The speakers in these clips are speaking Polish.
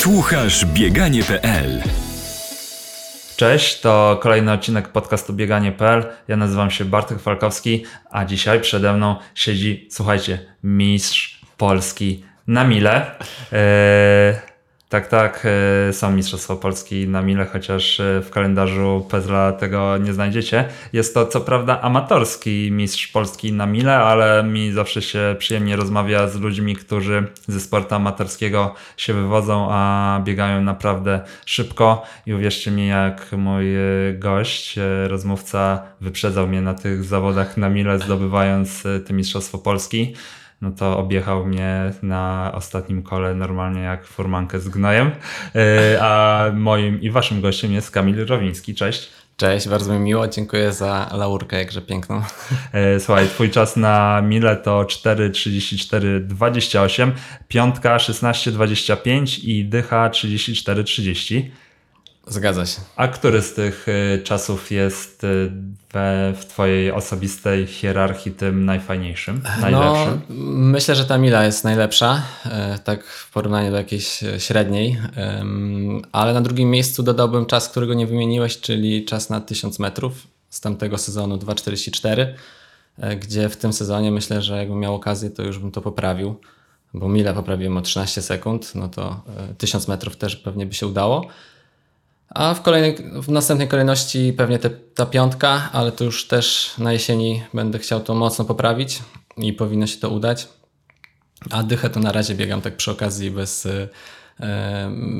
Słuchasz bieganie.pl Cześć, to kolejny odcinek podcastu bieganie.pl. Ja nazywam się Bartek Falkowski, a dzisiaj przede mną siedzi, słuchajcie, mistrz Polski na mile. Eee, tak, tak, e, są Mistrzostwa Polski na mile, chociaż e, w kalendarzu Pezla tego nie znajdziecie. Jest to co prawda amatorski Mistrz Polski na mile, ale mi zawsze się przyjemnie rozmawia z ludźmi, którzy ze sportu amatorskiego się wywodzą, a biegają naprawdę szybko. I uwierzcie mi, jak mój e, gość, rozmówca wyprzedzał mnie na tych zawodach na mile, zdobywając te Mistrzostwo Polski no to objechał mnie na ostatnim kole normalnie jak furmankę z gnojem. E, a moim i waszym gościem jest Kamil Rowiński. Cześć. Cześć, bardzo mi miło, dziękuję za laurkę, jakże piękną. E, słuchaj, twój czas na mile to 4.34.28, piątka 16.25 i dycha 34.30. Zgadza się. A który z tych y, czasów jest y, we, w Twojej osobistej hierarchii tym najfajniejszym, najlepszym? No, myślę, że ta Mila jest najlepsza, e, tak w porównaniu do jakiejś średniej, ale na drugim miejscu dodałbym czas, którego nie wymieniłeś, czyli czas na 1000 metrów z tamtego sezonu 2.44, e, gdzie w tym sezonie myślę, że jakbym miał okazję, to już bym to poprawił, bo Mila poprawiłem o 13 sekund, no to 1000 metrów też pewnie by się udało. A w, kolejnej, w następnej kolejności pewnie te, ta piątka, ale to już też na jesieni będę chciał to mocno poprawić i powinno się to udać. A dychę to na razie biegam tak przy okazji bez, e,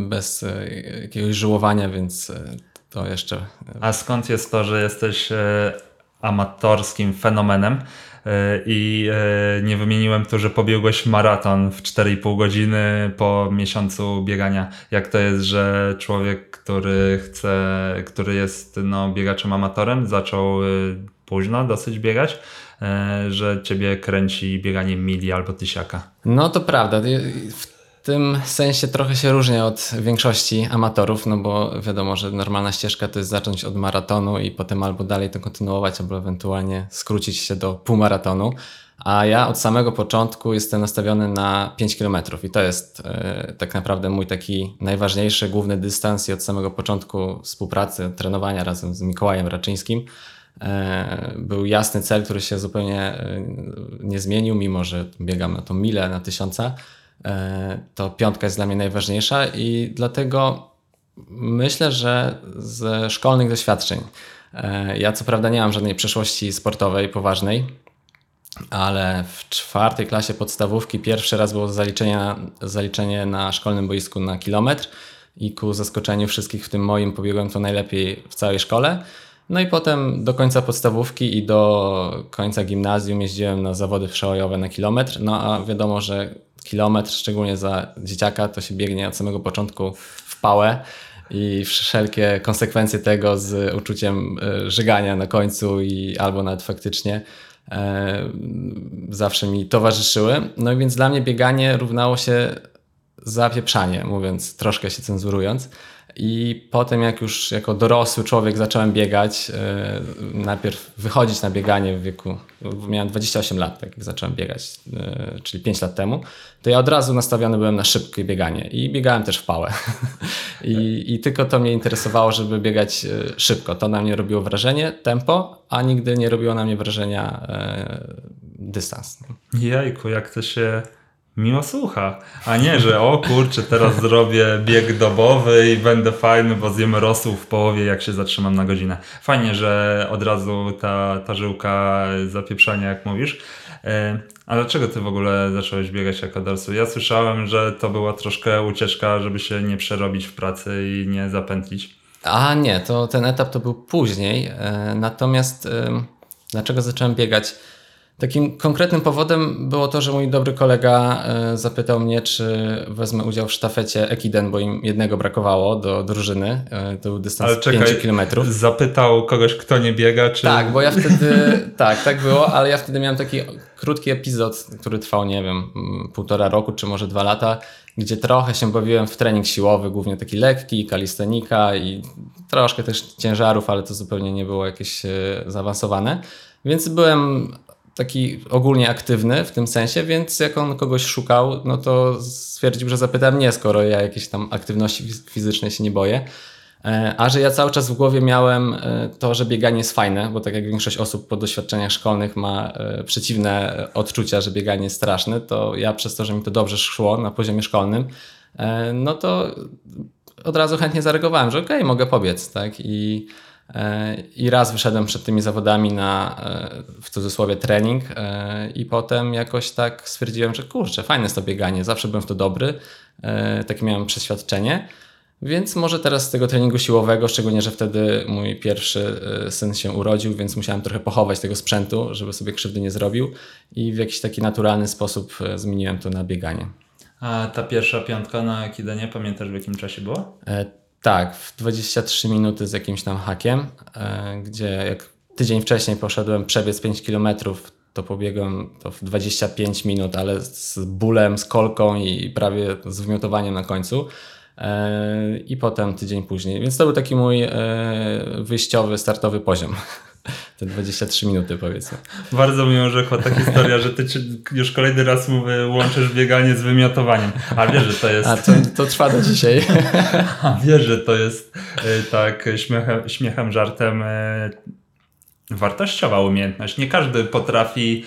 bez e, jakiegoś żyłowania, więc e, to jeszcze. A skąd jest to, że jesteś amatorskim fenomenem? E, i e, nie wymieniłem tu, że pobiegłeś maraton w 4,5 godziny po miesiącu biegania. Jak to jest, że człowiek, który chce, który jest no, biegaczem amatorem, zaczął e, późno dosyć biegać, że ciebie kręci bieganie mili albo tysiaka? No to prawda. Tym sensie trochę się różnię od większości amatorów, no bo wiadomo, że normalna ścieżka to jest zacząć od maratonu i potem albo dalej to kontynuować, albo ewentualnie skrócić się do półmaratonu. A ja od samego początku jestem nastawiony na 5 km i to jest e, tak naprawdę mój taki najważniejszy, główny dystans i od samego początku współpracy, trenowania razem z Mikołajem Raczyńskim e, był jasny cel, który się zupełnie e, nie zmienił, mimo że biegam na tą milę, na tysiąca to piątka jest dla mnie najważniejsza i dlatego myślę, że ze szkolnych doświadczeń. E, ja co prawda nie mam żadnej przeszłości sportowej poważnej, ale w czwartej klasie podstawówki pierwszy raz było zaliczenie, zaliczenie na szkolnym boisku na kilometr i ku zaskoczeniu wszystkich, w tym moim, pobiegłem to najlepiej w całej szkole. No i potem do końca podstawówki i do końca gimnazjum jeździłem na zawody przełajowe na kilometr. No a wiadomo, że kilometr, szczególnie za dzieciaka, to się biegnie od samego początku w pałę i wszelkie konsekwencje tego z uczuciem e, żygania na końcu i albo nawet faktycznie e, zawsze mi towarzyszyły. No i więc dla mnie bieganie równało się zapieprzanie, mówiąc troszkę się cenzurując. I potem, jak już jako dorosły człowiek zacząłem biegać, e, najpierw wychodzić na bieganie w wieku, miałem 28 lat, tak jak zacząłem biegać, e, czyli 5 lat temu, to ja od razu nastawiony byłem na szybkie bieganie i biegałem też w pałę. I, I tylko to mnie interesowało, żeby biegać e, szybko. To na mnie robiło wrażenie, tempo, a nigdy nie robiło na mnie wrażenia dystans. Jajku, jak to się miło słucha, a nie, że o kurczę, teraz zrobię bieg dobowy i będę fajny, bo zjem rosół w połowie, jak się zatrzymam na godzinę. Fajnie, że od razu ta, ta żyłka zapieprzania, jak mówisz. E, a dlaczego ty w ogóle zacząłeś biegać jako dorsu? Ja słyszałem, że to była troszkę ucieczka, żeby się nie przerobić w pracy i nie zapętlić. A nie, to ten etap to był później. E, natomiast dlaczego zacząłem biegać? Takim konkretnym powodem było to, że mój dobry kolega e, zapytał mnie, czy wezmę udział w sztafecie Ekiden, bo im jednego brakowało do drużyny. E, to był dystans ale czekaj, 5 km. Zapytał kogoś, kto nie biega, czy. Tak, bo ja wtedy. tak, tak było, ale ja wtedy miałem taki krótki epizod, który trwał, nie wiem, półtora roku, czy może dwa lata, gdzie trochę się bawiłem w trening siłowy, głównie taki lekki, kalistenika i troszkę też ciężarów, ale to zupełnie nie było jakieś e, zaawansowane. Więc byłem taki ogólnie aktywny w tym sensie, więc jak on kogoś szukał, no to stwierdził, że zapyta mnie, skoro ja jakiejś tam aktywności fizycznej się nie boję. E, a że ja cały czas w głowie miałem e, to, że bieganie jest fajne, bo tak jak większość osób po doświadczeniach szkolnych ma e, przeciwne odczucia, że bieganie jest straszne, to ja przez to, że mi to dobrze szło na poziomie szkolnym, no to od razu chętnie zareagowałem, że okej, okay, mogę pobiec, tak? I, I raz wyszedłem przed tymi zawodami na w cudzysłowie trening i potem jakoś tak stwierdziłem, że kurczę, fajne jest to bieganie, zawsze byłem w to dobry, takie miałem przeświadczenie. Więc może teraz z tego treningu siłowego, szczególnie, że wtedy mój pierwszy e, syn się urodził, więc musiałem trochę pochować tego sprzętu, żeby sobie krzywdy nie zrobił i w jakiś taki naturalny sposób e, zmieniłem to na bieganie. A ta pierwsza piątka na Kidenie, pamiętasz w jakim czasie było? E, tak, w 23 minuty z jakimś tam hakiem, e, gdzie jak tydzień wcześniej poszedłem przebiec 5 km, to pobiegłem to w 25 minut, ale z bólem, z kolką i prawie z wymiotowaniem na końcu i potem tydzień później. Więc to był taki mój e, wyjściowy, startowy poziom. Te 23 minuty powiedzmy. Bardzo mi urzekła ta historia, że ty już kolejny raz łączysz bieganie z wymiotowaniem. A wiesz, że to jest... A to, to trwa do dzisiaj. A wiesz, że to jest e, tak śmiechem, śmiechem żartem e, wartościowa umiejętność. Nie każdy potrafi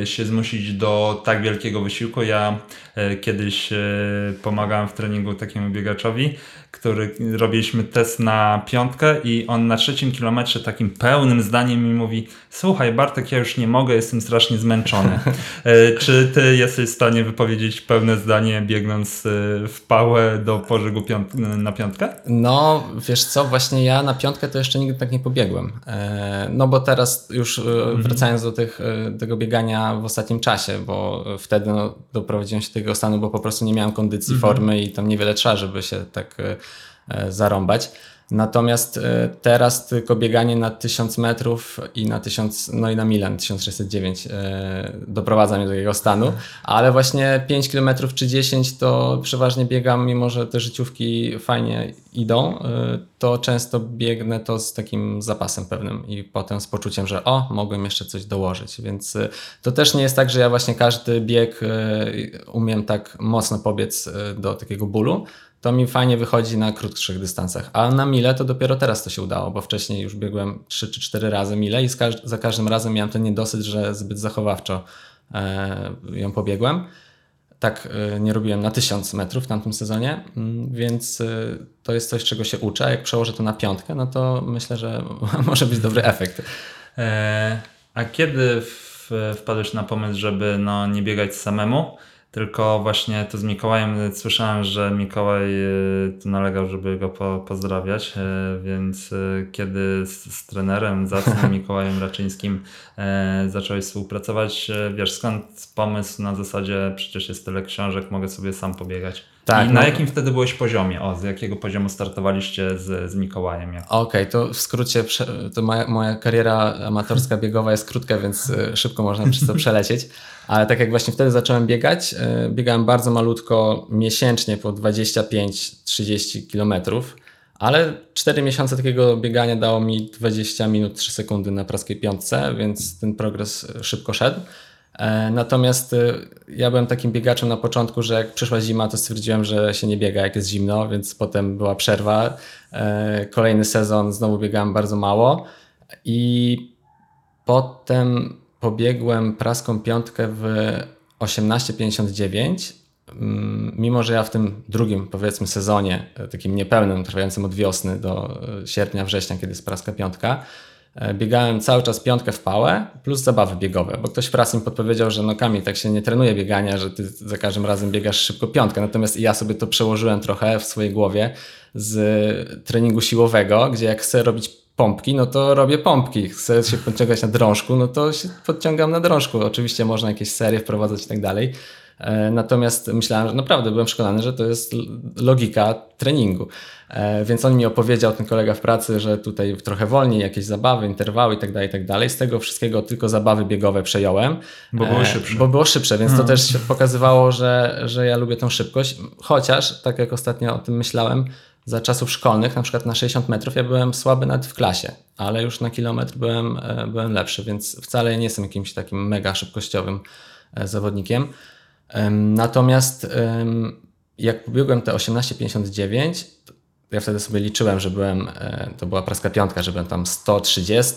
e, się zmusić do tak wielkiego wysiłku. Ja kiedyś pomagałem w treningu takiemu biegaczowi, który robiliśmy test na piątkę i on na trzecim kilometrze takim pełnym zdaniem mi mówi słuchaj Bartek, ja już nie mogę, jestem strasznie zmęczony. Czy ty jesteś w stanie wypowiedzieć pełne zdanie biegnąc w pałę do pożegu piąt na piątkę? No, wiesz co, właśnie ja na piątkę to jeszcze nigdy tak nie pobiegłem no bo teraz już e, mhm. wracając do tych, e, tego biegania w ostatnim czasie, bo wtedy no, doprowadziłem się do tego stanu, bo po prostu nie miałem kondycji, mhm. formy i tam niewiele trzeba, żeby się tak e, zarąbać. Natomiast e, teraz tylko bieganie na 1000 metrów i na 1000, no i na Milan 1609 e, doprowadza mnie do takiego stanu, ale właśnie 5 km czy 10 to przeważnie biegam, mimo że te życiówki fajnie idą, e, to często biegnę to z takim zapasem pewnym i potem z poczuciem, że o, mogłem jeszcze coś dołożyć, więc to też nie jest tak, że ja właśnie każdy bieg umiem tak mocno pobiec do takiego bólu, to mi fajnie wychodzi na krótszych dystansach. A na mile to dopiero teraz to się udało, bo wcześniej już biegłem 3 czy 4 razy mile i za każdym razem miałem ten niedosyt, że zbyt zachowawczo e, ją pobiegłem. Tak e, nie robiłem na 1000 metrów w tamtym sezonie, mm, więc e, to jest coś, czego się uczę. Jak przełożę to na piątkę, no to myślę, że może być dobry efekt. A kiedy wpadłeś na pomysł, żeby no, nie biegać samemu? Tylko właśnie to z Mikołajem słyszałem, że Mikołaj e, tu nalegał, żeby go po, pozdrawiać, e, więc e, kiedy z, z trenerem zacnym Mikołajem Raczyńskim zacząłeś współpracować, wiesz skąd pomysł na zasadzie przecież jest tyle książek, mogę sobie sam pobiegać. Tak, I na no. jakim wtedy byłeś poziomie? O, z jakiego poziomu startowaliście z, z Mikołajem? Okej, okay, to w skrócie, to moja, moja kariera amatorska biegowa jest krótka, więc szybko można przez to przelecieć. Ale tak jak właśnie wtedy zacząłem biegać, e, biegałem bardzo malutko miesięcznie po 25-30 kilometrów, ale 4 miesiące takiego biegania dało mi 20 minut 3 sekundy na praskiej piątce, więc ten progres szybko szedł. E, natomiast e, ja byłem takim biegaczem na początku, że jak przyszła zima, to stwierdziłem, że się nie biega, jak jest zimno, więc potem była przerwa. Kolejny sezon znowu biegałem bardzo mało i potem pobiegłem praską piątkę w 18,59. Mm, mimo, że ja w tym drugim, powiedzmy, sezonie, e, takim niepełnym, trwającym od wiosny do e, sierpnia, września, kiedy jest praska piątka, e, biegałem cały czas piątkę w pałę plus zabawy biegowe, bo ktoś pracy mi podpowiedział, że no Kamil, tak się nie trenuje biegania, że ty za każdym razem biegasz szybko piątkę. Natomiast ja sobie to przełożyłem trochę w swojej głowie z treningu siłowego, gdzie jak chcę robić pompki, no to robię pompki. Chcę się podciągać na drążku, no to się podciągam na drążku. Oczywiście można jakieś serie wprowadzać i tak dalej. E, natomiast myślałem, że naprawdę byłem przekonany, że to jest logika treningu. E, więc on mi opowiedział, ten kolega w pracy, że tutaj trochę wolniej, jakieś zabawy, interwały i tak dalej, i tak dalej. Z tego wszystkiego tylko zabawy biegowe przejąłem. Bo było e, szybsze. Bo było szybsze, więc to hmm. też pokazywało, że, że ja lubię tą szybkość. Chociaż, tak jak ostatnio o tym myślałem, za czasów szkolnych, na przykład na 60 metrów, ja byłem słaby nawet w klasie, ale już na kilometr byłem, byłem lepszy, więc wcale nie jestem jakimś takim mega szybkościowym zawodnikiem. Natomiast jak pobiegłem te 18,59, ja wtedy sobie liczyłem, że byłem, e, to była praska piątka, że byłem tam 130,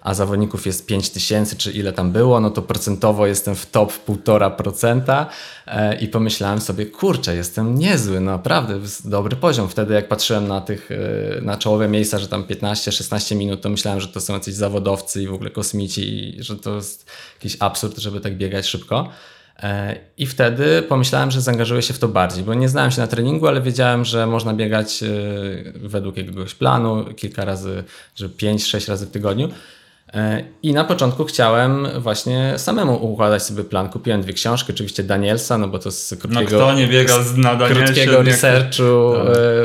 a zawodników jest 5000, czy ile tam było, no to procentowo jestem w top 1,5% e, i pomyślałem sobie, kurczę, jestem niezły, naprawdę dobry poziom. Wtedy jak patrzyłem na tych, e, na czołowe miejsca, że tam 15-16 minut, to myślałem, że to są jacyś zawodowcy i w ogóle kosmici i że to jest jakiś absurd, żeby tak biegać szybko. E, I wtedy pomyślałem, że zaangażuję się w to bardziej, bo nie znałem się na treningu, ale wiedziałem, że można biegać e, według jakiegoś planu kilka razy, że 5-6 razy w tygodniu. E, I na początku chciałem właśnie samemu układać sobie plan. Kupiłem dwie książki, oczywiście Danielsa, no bo to z No krótkiego, kto nie biegał z nadania krótkiego researchu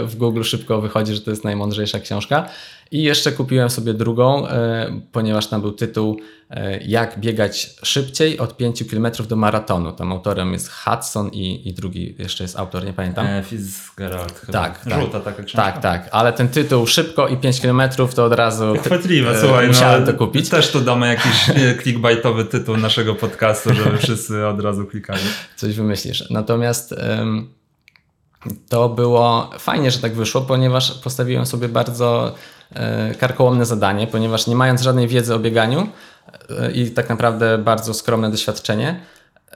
w Google szybko wychodzi, że to jest najmądrzejsza książka. I jeszcze kupiłem sobie drugą, e, ponieważ tam był tytuł e, Jak biegać szybciej od 5 km do maratonu. Tam autorem jest Hudson i, i drugi jeszcze jest autor, nie pamiętam. E, Fitzgerald chyba. Tak, tak. Żółta taka książka. Tak, tak, ale ten tytuł szybko i 5 km to od razu Chwytliwe, słuchaj, musiałem no, to kupić. Też tu damy jakiś clickbaitowy tytuł naszego podcastu, żeby wszyscy od razu klikali. coś wymyślisz. Natomiast em, to było fajnie, że tak wyszło, ponieważ postawiłem sobie bardzo karkołomne zadanie, ponieważ nie mając żadnej wiedzy o bieganiu e, i tak naprawdę bardzo skromne doświadczenie,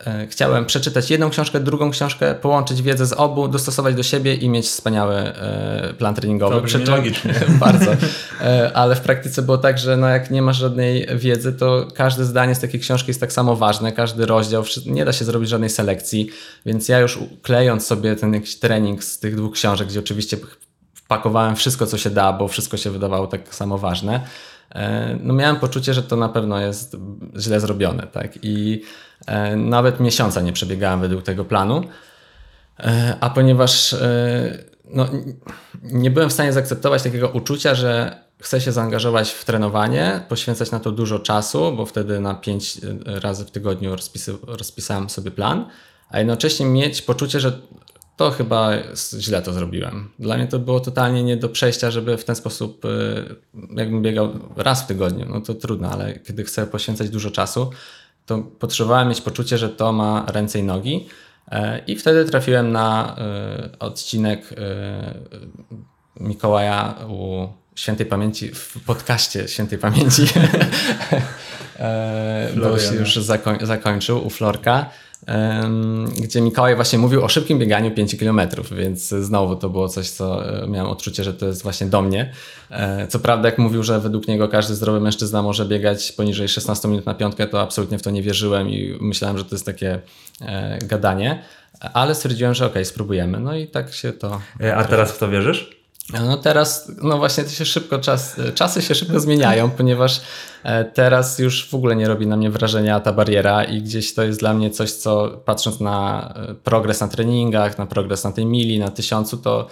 e, chciałem przeczytać jedną książkę, drugą książkę, połączyć wiedzę z obu, dostosować do siebie i mieć wspaniały e, plan treningowy. To brzmi logicznie. bardzo. E, Ale w praktyce było tak, że no jak nie masz żadnej wiedzy, to każde zdanie z takiej książki jest tak samo ważne, każdy rozdział, nie da się zrobić żadnej selekcji, więc ja już klejąc sobie ten jakiś trening z tych dwóch książek, gdzie oczywiście wpakowałem wszystko, co się da, bo wszystko się wydawało tak samo ważne, e, no miałem poczucie, że to na pewno jest źle zrobione, tak? I e, nawet miesiąca nie przebiegałem według tego planu. E, A ponieważ no, nie byłem w stanie zaakceptować takiego uczucia, że chcę się zaangażować w trenowanie, poświęcać na to dużo czasu, bo wtedy na pięć e, razy w tygodniu rozpisy, rozpisałem sobie plan, a jednocześnie mieć poczucie, że to chyba źle to zrobiłem. Dla mnie to było totalnie nie do przejścia, żeby w ten sposób, e, jakbym biegał raz w tygodniu, no to trudno, ale kiedy chcę poświęcać dużo czasu, to potrzebowałem mieć poczucie, że to ma ręce i nogi. E, I wtedy trafiłem na e, odcinek e, Mikołaja u świętej pamięci, w podcaście świętej pamięci, e, bo już zakoń, zakończył u Florka, gdzie Mikołaj właśnie mówił o szybkim bieganiu 5 km, więc znowu to było coś, co e, miałem odczucie, że to jest właśnie do mnie. E, Co prawda, jak mówił, że według niego każdy zdrowy mężczyzna może biegać poniżej 16 minut na piątkę, to absolutnie w to nie wierzyłem i myślałem, że to jest takie e, gadanie, ale stwierdziłem, że okej, spróbujemy. No i tak się to. A teraz w to wierzysz? No teraz, no właśnie, to się szybko czas, czasy się szybko zmieniają, ponieważ e, teraz już w ogóle nie robi na mnie wrażenia ta bariera i gdzieś to jest dla mnie coś, co patrząc na e, progres na treningach, na progres na tej mili, na tysiącu, to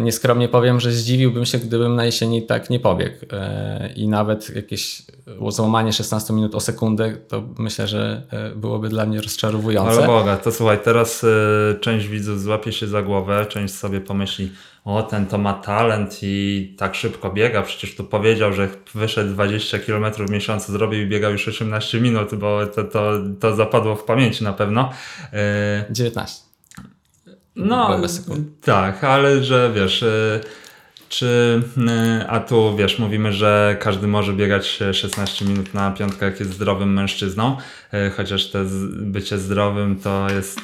nieskromnie powiem, że zdziwiłbym się, gdybym na jesieni tak nie pobiegł. E, I nawet jakieś złamanie 16 minut o sekundę, to myślę, że e, byłoby dla mnie rozczarowujące. Ale Boga, to słuchaj, teraz część widzów złapie się za głowę, część sobie pomyśli, o ten to ma talent i tak szybko biega, przecież tu powiedział, że wyszedł 20 km w miesiącu, zrobił i biegał już 18 minut, bo to, to, to zapadło w pamięci na pewno. Y, 19. No, tak, ale że wiesz, y, czy, y, a tu wiesz, mówimy, że każdy może biegać e, 16 minut na piątkę, jak jest zdrowym mężczyzną, y, chociaż to bycie zdrowym to jest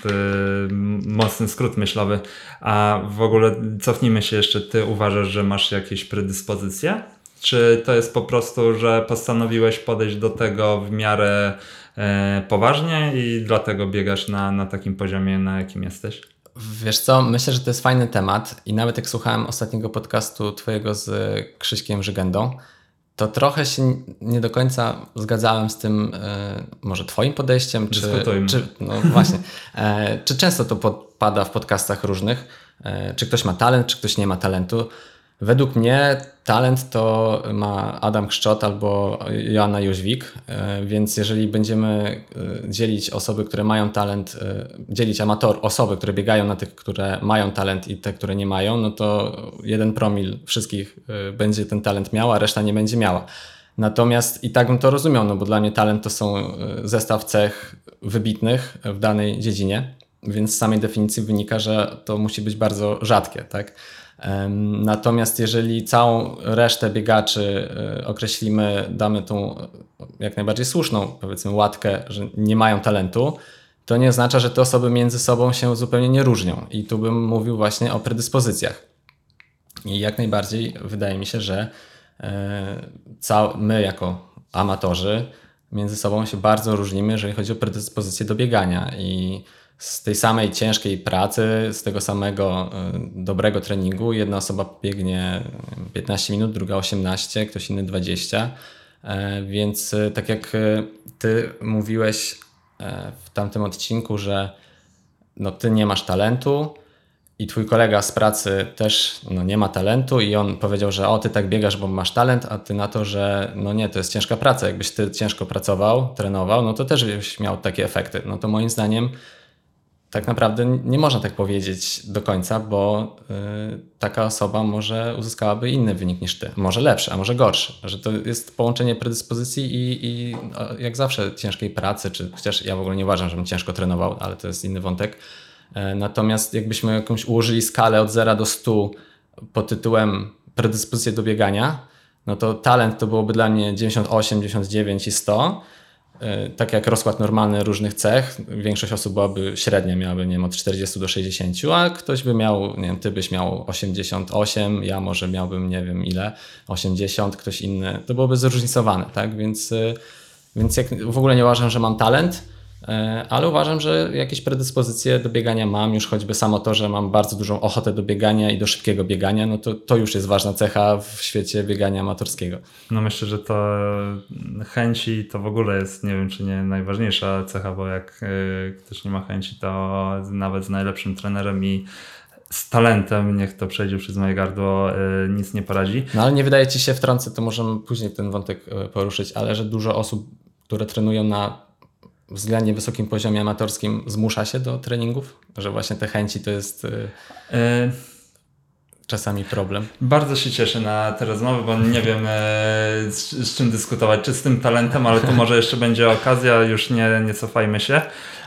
mocny skrót myślowy. A w ogóle cofnijmy się jeszcze, ty uważasz, że masz jakieś predyspozycje? Czy to jest po prostu, że postanowiłeś podejść do tego w miarę e, poważnie i dlatego biegasz na, na takim poziomie, na jakim jesteś? Wiesz co, myślę, że to jest fajny temat i nawet jak słuchałem ostatniego podcastu twojego z Krzyśkiem Żygendą, to trochę się nie do końca zgadzałem z tym e, może twoim podejściem, czy, Dyskutujmy. czy no właśnie, e, czy często to podpada w podcastach różnych, e, czy ktoś ma talent, czy ktoś nie ma talentu. Według mnie talent to ma Adam Kszczot albo Joanna Jóźwik, e, więc jeżeli będziemy e, dzielić osoby, które mają talent, e, dzielić amator, osoby, które biegają na tych, które mają talent i te, które nie mają, no to jeden promil wszystkich będzie ten talent miał, a reszta nie będzie miała. Natomiast i tak bym to rozumiał, no bo dla mnie talent to są zestaw cech wybitnych w danej dziedzinie, więc z samej definicji wynika, że to musi być bardzo rzadkie, tak? Natomiast jeżeli całą resztę biegaczy e, określimy, damy tą jak najbardziej słuszną, powiedzmy, łatkę, że nie mają talentu, to nie oznacza, że te osoby między sobą się zupełnie nie różnią. I tu bym mówił właśnie o predyspozycjach. I jak najbardziej wydaje mi się, że e, my jako amatorzy między sobą się bardzo różnimy, jeżeli chodzi o predyspozycję do biegania. I z tej samej ciężkiej pracy, z tego samego y, dobrego treningu, jedna osoba biegnie 15 minut, druga 18, ktoś inny 20. E, więc y, tak jak ty mówiłeś e, w tamtym odcinku, że no ty nie masz talentu i twój kolega z pracy też no, nie ma talentu i on powiedział, że o ty tak biegasz, bo masz talent, a ty na to, że no nie, to jest ciężka praca. Jakbyś ty ciężko pracował, trenował, no to też byś miał takie efekty. No to moim zdaniem tak naprawdę nie można tak powiedzieć do końca, bo y, taka osoba może uzyskałaby inny wynik niż ty. Może lepszy, a może gorszy. Że to jest połączenie predyspozycji i, i jak zawsze ciężkiej pracy, czy chociaż ja w ogóle nie uważam, żebym ciężko trenował, ale to jest inny wątek. E, natomiast jakbyśmy jakąś ułożyli skalę od 0 do 100 pod tytułem predyspozycje do biegania, no to talent to byłoby dla mnie 98, 99 i 100 E, tak jak rozkład normalny różnych cech, większość osób byłaby średnia, miałaby nie wiem, od 40 do 60, a ktoś by miał, nie wiem, ty byś miał 88, ja może miałbym nie wiem ile, 80, ktoś inny. To byłoby zróżnicowane, tak? Więc, e, więc jak, w ogóle nie uważam, że mam talent, E, ale uważam, że jakieś predyspozycje do biegania mam, już choćby samo to, że mam bardzo dużą ochotę do biegania i do szybkiego biegania, no to, to już jest ważna cecha w świecie biegania amatorskiego. No myślę, że to chęci to w ogóle jest, nie wiem czy nie najważniejsza cecha, bo jak e, ktoś nie ma chęci, to nawet z najlepszym trenerem i z talentem, niech to przejdzie przez moje gardło, e, nic nie poradzi. No ale nie wydaje ci się, wtrącę, to możemy później ten wątek poruszyć, ale że dużo osób, które trenują na względnie wysokim poziomie amatorskim zmusza się do treningów? Że właśnie te chęci to jest y, czasami problem? Bardzo się cieszę na te rozmowy, bo nie wiem e, z, z, czym dyskutować, czy z tym talentem, ale tu może jeszcze będzie okazja, już nie, nie cofajmy się.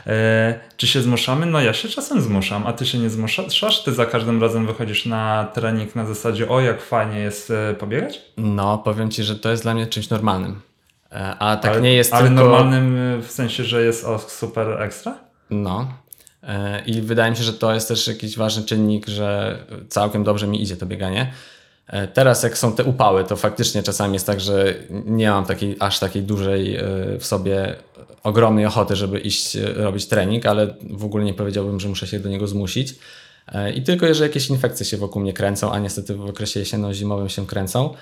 E, czy się zmuszamy? No ja się czasem zmuszam, a ty się nie zmuszasz? Ty za każdym razem wychodzisz na trening na zasadzie o jak fajnie jest e, pobiegać? No, powiem Ci, że to jest dla mnie czymś normalnym. E, a tak ale, nie jest ale tylko... normalnym e, w sensie, że jest o super ekstra? No. E, I wydaje mi się, że to jest też jakiś ważny czynnik, że całkiem dobrze mi idzie to bieganie. Teraz jak są te upały, to faktycznie czasami jest tak, że nie mam takiej, aż takiej dużej w sobie ogromnej ochoty, żeby iść robić trening, ale w ogóle nie powiedziałbym, że muszę się do niego zmusić. I tylko jeżeli jakieś infekcje się wokół mnie kręcą, a niestety w okresie jesienno-zimowym się kręcą,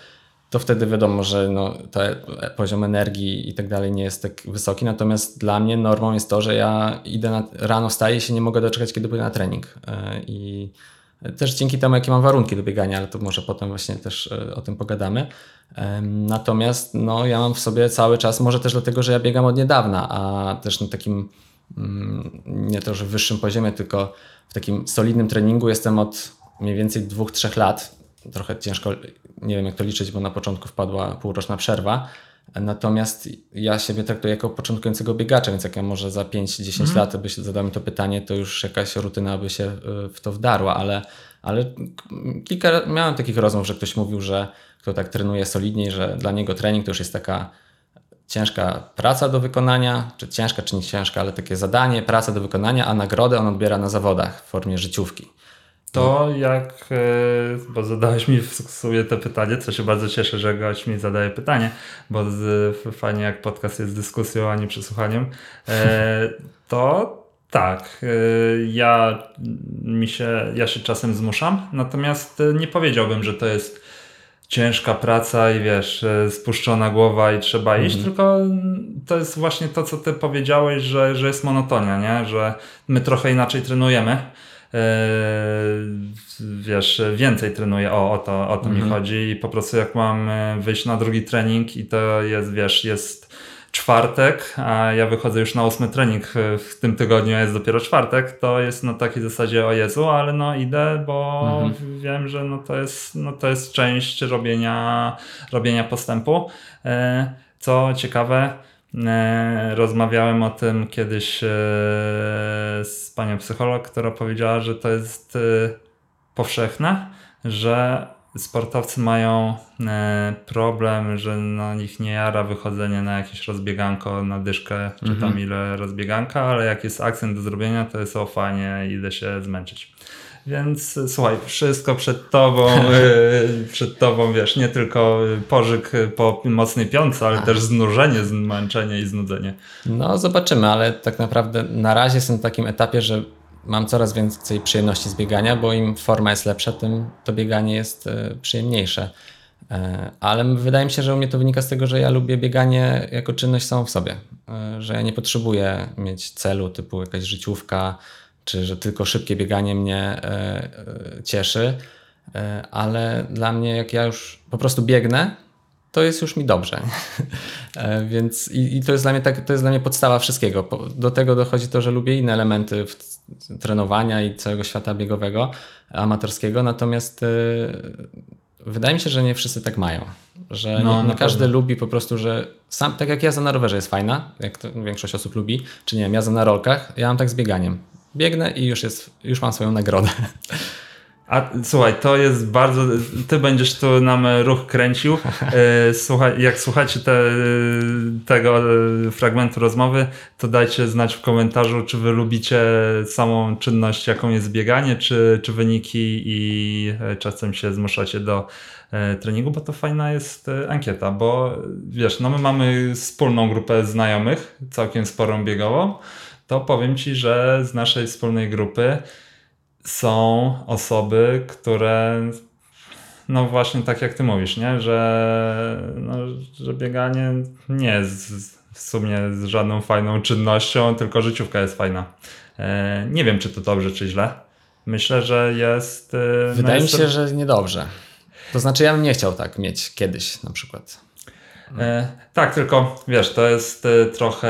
to wtedy wiadomo, że no, ten poziom energii i tak dalej nie jest tak wysoki. Natomiast dla mnie normą jest to, że ja idę na, rano wstaję się nie mogę doczekać, kiedy pójdę na trening. E, I też dzięki temu, jakie mam warunki do biegania, ale to może potem właśnie też e, o tym pogadamy. Natomiast no, ja mam w sobie cały czas, może też dlatego, że ja biegam od niedawna, a też na takim mm, nie to, że wyższym poziomie, tylko w takim solidnym treningu jestem od mniej więcej dwóch, trzech lat trochę ciężko, nie wiem jak to liczyć, bo na początku wpadła półroczna przerwa. Natomiast ja siebie traktuję jako początkującego biegacza, więc jak ja może za 5-10 mm. lat byś zadał mi to pytanie, to już jakaś rutyna by się y, w to wdarła, ale, ale kilka miałem takich rozmów, że ktoś mówił, że kto tak trenuje solidniej, że dla niego trening to już jest taka ciężka praca do wykonania, czy ciężka, czy nie ciężka, ale takie zadanie, praca do wykonania, a nagrodę on odbiera na zawodach w formie życiówki. To jak, e, bo zadałeś mi w sumie to pytanie, co się bardzo cieszę, że gość mi zadaje pytanie, bo z, fajnie jak podcast jest dyskusją, a nie przesłuchaniem, e, to tak, e, ja, mi się, ja się czasem zmuszam, natomiast nie powiedziałbym, że to jest ciężka praca i wiesz, spuszczona głowa i trzeba iść, mhm. tylko to jest właśnie to, co ty powiedziałeś, że, że jest monotonia, nie? że my trochę inaczej trenujemy wiesz, więcej trenuję, o, o to, o to mi chodzi i po prostu jak mam e, wyjść na drugi trening i to jest, wiesz, jest czwartek, a ja wychodzę już na ósmy trening w tym tygodniu, a jest dopiero czwartek, to jest na takiej zasadzie o Jezu, ale no idę, bo Mhm. wiem, że no to, jest, no to jest część robienia, robienia postępu. E, Co ciekawe, rozmawiałem o tym kiedyś e, z panią psycholog, która powiedziała, że to jest e, powszechne, że sportowcy mają e, problem, że na nich nie jara wychodzenie na jakieś rozbieganko, na dyszkę, czy tam ile rozbieganka, ale jak jest akcent do zrobienia, to jest o fajnie, idę się zmęczyć. Więc e, słuchaj, wszystko przed tobą, e, przed tobą, wiesz, nie tylko pożyg po mocnej piątce, ale też znużenie, zmęczenie i znudzenie. No, zobaczymy, ale tak naprawdę na razie jestem w takim etapie, że mam coraz więcej przyjemności z biegania, bo im forma jest lepsza, tym to bieganie jest e, przyjemniejsze. E, Ale wydaje mi się, że u mnie to wynika z tego, że ja lubię bieganie jako czynność samą w sobie. E, Że ja nie potrzebuję mieć celu typu jakaś życiówka, czy że tylko szybkie bieganie mnie e, e, cieszy. E, Ale dla mnie, jak ja już po prostu biegnę, to jest już mi dobrze. Więc i, i to jest dla mnie tak, to jest dla mnie podstawa wszystkiego. Do tego dochodzi to, że lubię inne elementy trenowania i całego świata biegowego, amatorskiego, natomiast e, wydaje mi się, że nie wszyscy tak mają. Że No, nie, nie każdy lubi po prostu, że sam, tak jak jazda na rowerze jest fajna, jak to większość osób lubi, czy nie wiem, jazda na rolkach, ja mam tak z bieganiem. Biegnę i już, jest, już mam swoją nagrodę. A słuchaj, to jest bardzo. Ty będziesz tu nam ruch kręcił. E, Słuchaj, jak słuchacie te, tego e, fragmentu rozmowy, to dajcie znać w komentarzu, czy wy lubicie samą czynność, jaką jest bieganie, czy, czy wyniki i e, czasem się zmuszacie do e, treningu, bo to fajna jest e, ankieta, bo wiesz, no my mamy wspólną grupę znajomych, całkiem sporą biegową. To powiem ci, że z naszej wspólnej grupy są osoby, które no właśnie tak jak ty mówisz, nie? Że, no, że bieganie nie jest w sumie z żadną fajną czynnością, tylko życiówka jest fajna. E, nie wiem, czy to dobrze, czy źle. Myślę, że jest. e, no Wydaje mi jest się, że niedobrze. To znaczy, ja bym nie chciał tak mieć kiedyś na przykład. E, tak, tylko wiesz, to jest e, trochę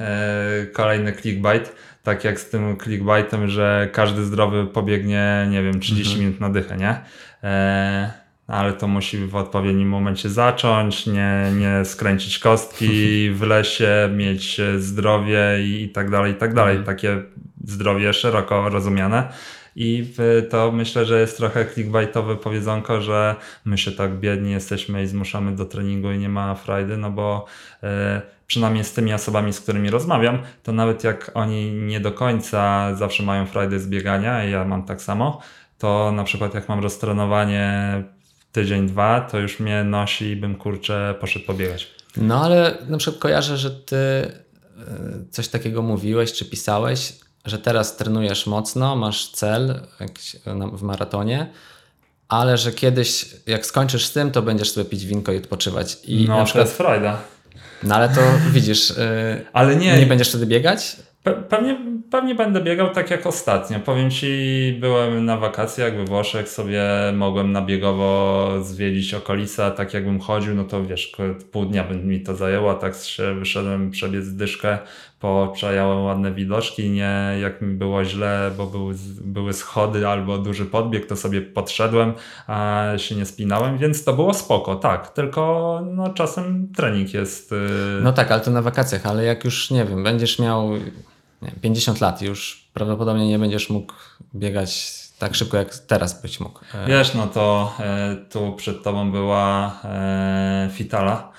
e, kolejny clickbait. Tak jak z tym clickbaitem, że każdy zdrowy pobiegnie, nie wiem, 30 minut na dychę, nie? E, ale to musi w odpowiednim momencie zacząć, nie, nie skręcić kostki w lesie, mieć zdrowie i, i tak dalej, i tak dalej. Takie zdrowie szeroko rozumiane. I to myślę, że jest trochę clickbaitowe powiedzonko, że my się tak biedni jesteśmy i zmuszamy do treningu i nie ma frajdy, no bo e, przynajmniej z tymi osobami, z którymi rozmawiam, to nawet jak oni nie do końca zawsze mają frajdę z biegania i ja mam tak samo, to na przykład jak mam roztrenowanie tydzień, dwa, to już mnie nosi i bym kurczę poszedł pobiegać. No ale na przykład kojarzę, że ty e, coś takiego mówiłeś czy pisałeś, że teraz trenujesz mocno, masz cel w maratonie, ale że kiedyś jak skończysz z tym, to będziesz sobie pić winko i odpoczywać. I No, na to przykład, jest frajda. no ale to widzisz, e, Ale nie, nie będziesz wtedy biegać? Pe pewnie, pewnie będę biegał tak jak ostatnio. Powiem ci, byłem na wakacjach we Włoszech, sobie mogłem na biegowo zwiedzić okolice, tak jakbym chodził, no to wiesz, pół dnia by mi to zajęło, tak się wyszedłem przebiec dyszkę, poprzejąłem ładne widoczki, nie jak mi było źle, bo były, były schody albo duży podbieg, to sobie podszedłem, a się nie spinałem, więc to było spoko, tak, tylko no, czasem trening jest... Yy... No tak, ale to na wakacjach, ale jak już, nie wiem, będziesz miał nie wiem, 50 lat, już prawdopodobnie nie będziesz mógł biegać tak szybko, jak teraz byś mógł. E, Wiesz, no to e, tu przed tobą była e, Fitala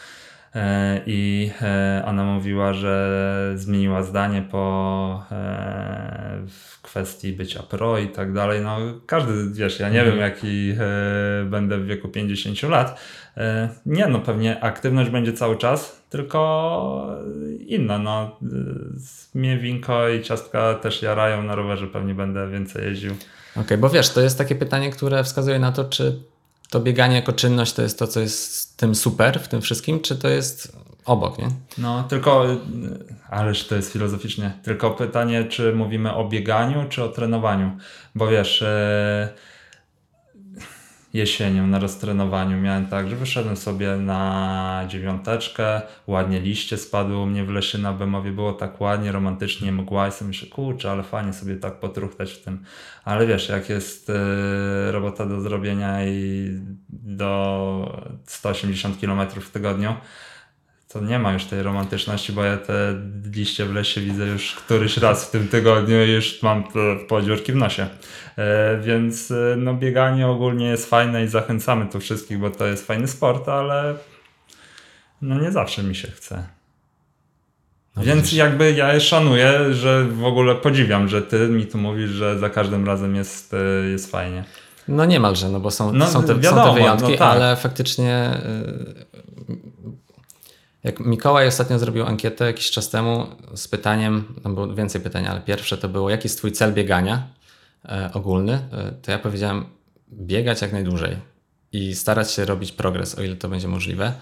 i e, ona mówiła, że zmieniła zdanie po e, w kwestii bycia pro i tak dalej. No każdy, wiesz, ja nie wiem jaki e, będę w wieku 50 lat. E, nie, no pewnie aktywność będzie cały czas, tylko inna, no. E, Mnie winko i ciastka też jarają na rowerze, pewnie będę więcej jeździł. Okej, bo wiesz, to jest takie pytanie, które wskazuje na to, czy to bieganie jako czynność to jest to, co jest tym super w tym wszystkim, czy to jest obok, nie? No, tylko, ależ to jest filozoficznie, tylko pytanie, czy mówimy o bieganiu, czy o trenowaniu, bo wiesz, e, jesienią na roztrenowaniu. Miałem tak, że wyszedłem sobie na dziewiąteczkę, ładnie liście spadły u mnie w lesie na Bemowie, było tak ładnie, romantycznie, mgła i sobie myślę, kurczę, ale fajnie sobie tak potruchtać w tym, ale wiesz, jak jest e, robota do zrobienia i do 180 km w tygodniu, to nie ma już tej romantyczności, bo ja te liście w lesie widzę już któryś raz w tym tygodniu i już mam podziurki w nosie. E, więc e, no bieganie ogólnie jest fajne i zachęcamy tu wszystkich, bo to jest fajny sport, ale no nie zawsze mi się chce. No Więc widzisz. jakby ja szanuję, że w ogóle podziwiam, że ty mi tu mówisz, że za każdym razem jest, e, jest fajnie. No niemalże, no bo są, No, są, te, wiadomo, są te wyjątki, no tak. ale faktycznie jak Mikołaj ostatnio zrobił ankietę jakiś czas temu z pytaniem, tam było więcej pytań, ale pierwsze to było, jaki jest twój cel biegania e, ogólny, e, to ja powiedziałem biegać jak najdłużej i starać się robić progres, o ile to będzie możliwe,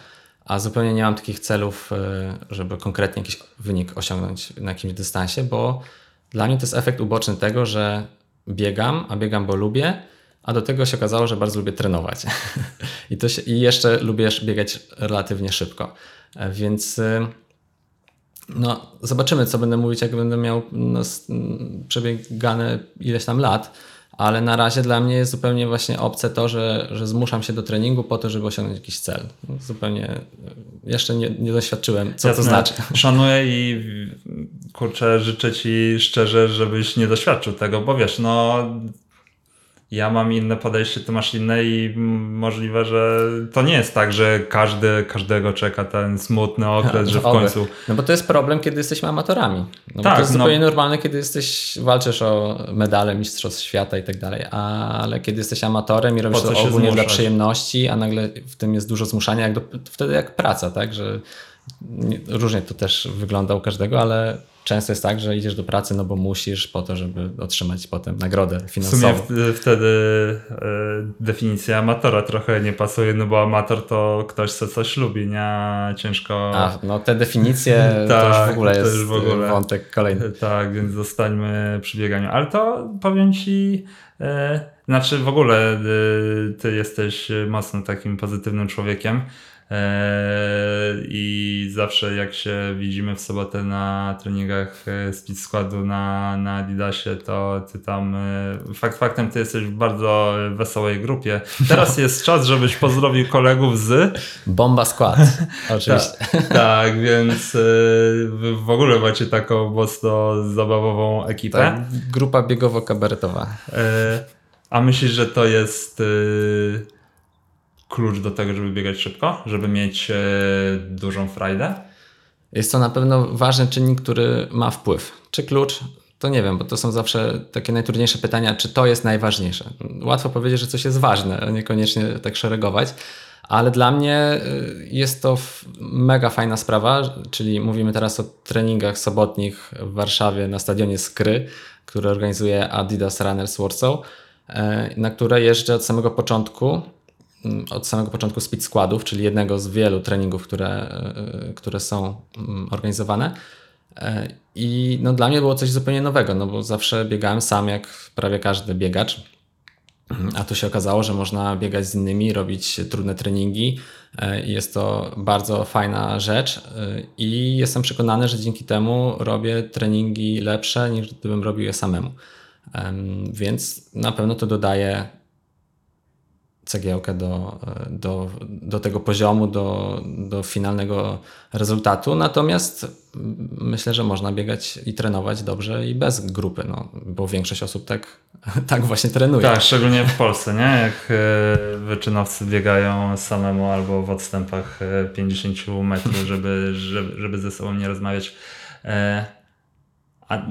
a zupełnie nie mam takich celów, e, żeby konkretnie jakiś wynik osiągnąć na jakimś dystansie, bo dla mnie to jest efekt uboczny tego, że biegam, a biegam, bo lubię, a do tego się okazało, że bardzo lubię trenować. I, to się, I jeszcze lubię biegać relatywnie szybko. E, Więc y, no, zobaczymy, co będę mówić, jak będę miał no, przebiegane ileś tam lat. Ale na razie dla mnie jest zupełnie właśnie obce to, że, że zmuszam się do treningu po to, żeby osiągnąć jakiś cel. Zupełnie y, jeszcze nie, nie doświadczyłem, co to Jasne. znaczy. Szanuję i kurczę, życzę ci szczerze, żebyś nie doświadczył tego, bo wiesz, no ja mam inne podejście, ty masz inne i możliwe, że to nie jest tak, że każdy, każdego czeka ten smutny okres, że w końcu No bo to jest problem, kiedy jesteśmy amatorami. No Tak, to jest no. zupełnie normalne, kiedy jesteś, walczysz o medale Mistrzostw Świata i tak dalej, ale kiedy jesteś amatorem i robisz to ogólnie dla zmuszać? przyjemności, a nagle w tym jest dużo zmuszania, jak do, wtedy jak praca, tak, że różnie to też wygląda u każdego, ale często jest tak, że idziesz do pracy, no bo musisz po to, żeby otrzymać potem nagrodę w finansową. sumie w, wtedy e, definicja amatora trochę nie pasuje, no bo amator to ktoś, co coś lubi, nie? Ciężko... A, no te definicje to już Tak, w ogóle jest w ogóle. wątek kolejny. Tak, więc zostańmy przy bieganiu. Ale to powiem ci, e, znaczy w ogóle e, ty jesteś mocno takim pozytywnym człowiekiem. E, I zawsze jak się widzimy w sobotę na treningach e, speed składu na, na Adidasie, to ty tam, e, fakt faktem, ty jesteś w bardzo wesołej grupie. Teraz jest czas, żebyś pozdrowił kolegów z Bomba skład, oczywiście. tak, tak, więc e, w ogóle macie taką mocno zabawową ekipę. Tak, grupa biegowo-kabaretowa. E, a myślisz, że to jest e, klucz do tego, żeby biegać szybko? Żeby mieć e, dużą frajdę? Jest to na pewno ważny czynnik, który ma wpływ. Czy klucz? To nie wiem, bo to są zawsze takie najtrudniejsze pytania, czy to jest najważniejsze. Łatwo powiedzieć, że coś jest ważne, niekoniecznie tak szeregować, ale dla mnie y, jest to mega fajna sprawa, czyli mówimy teraz o treningach sobotnich w Warszawie na stadionie Skry, który organizuje Adidas Runners Warsaw, e, na które jeżdżę od samego początku od samego początku speed składów, czyli jednego z wielu treningów, które, e, które są mm, organizowane. E, I no, dla mnie było coś zupełnie nowego, no bo zawsze biegałem sam jak prawie każdy biegacz. A tu się okazało, że można biegać z innymi, robić trudne treningi. e, Jest to bardzo fajna rzecz e, i jestem przekonany, że dzięki temu robię treningi lepsze niż gdybym robił je samemu. Em, Więc na pewno to dodaje cegiełkę do, do, do tego poziomu, do, do finalnego rezultatu. Natomiast myślę, że można biegać i trenować dobrze i bez grupy, no, bo większość osób tak, tak właśnie trenuje. Tak, szczególnie w Polsce, nie? Jak e, wyczynowcy biegają samemu albo w odstępach e, 50 metrów, żeby, żeby, żeby ze sobą nie rozmawiać. E, A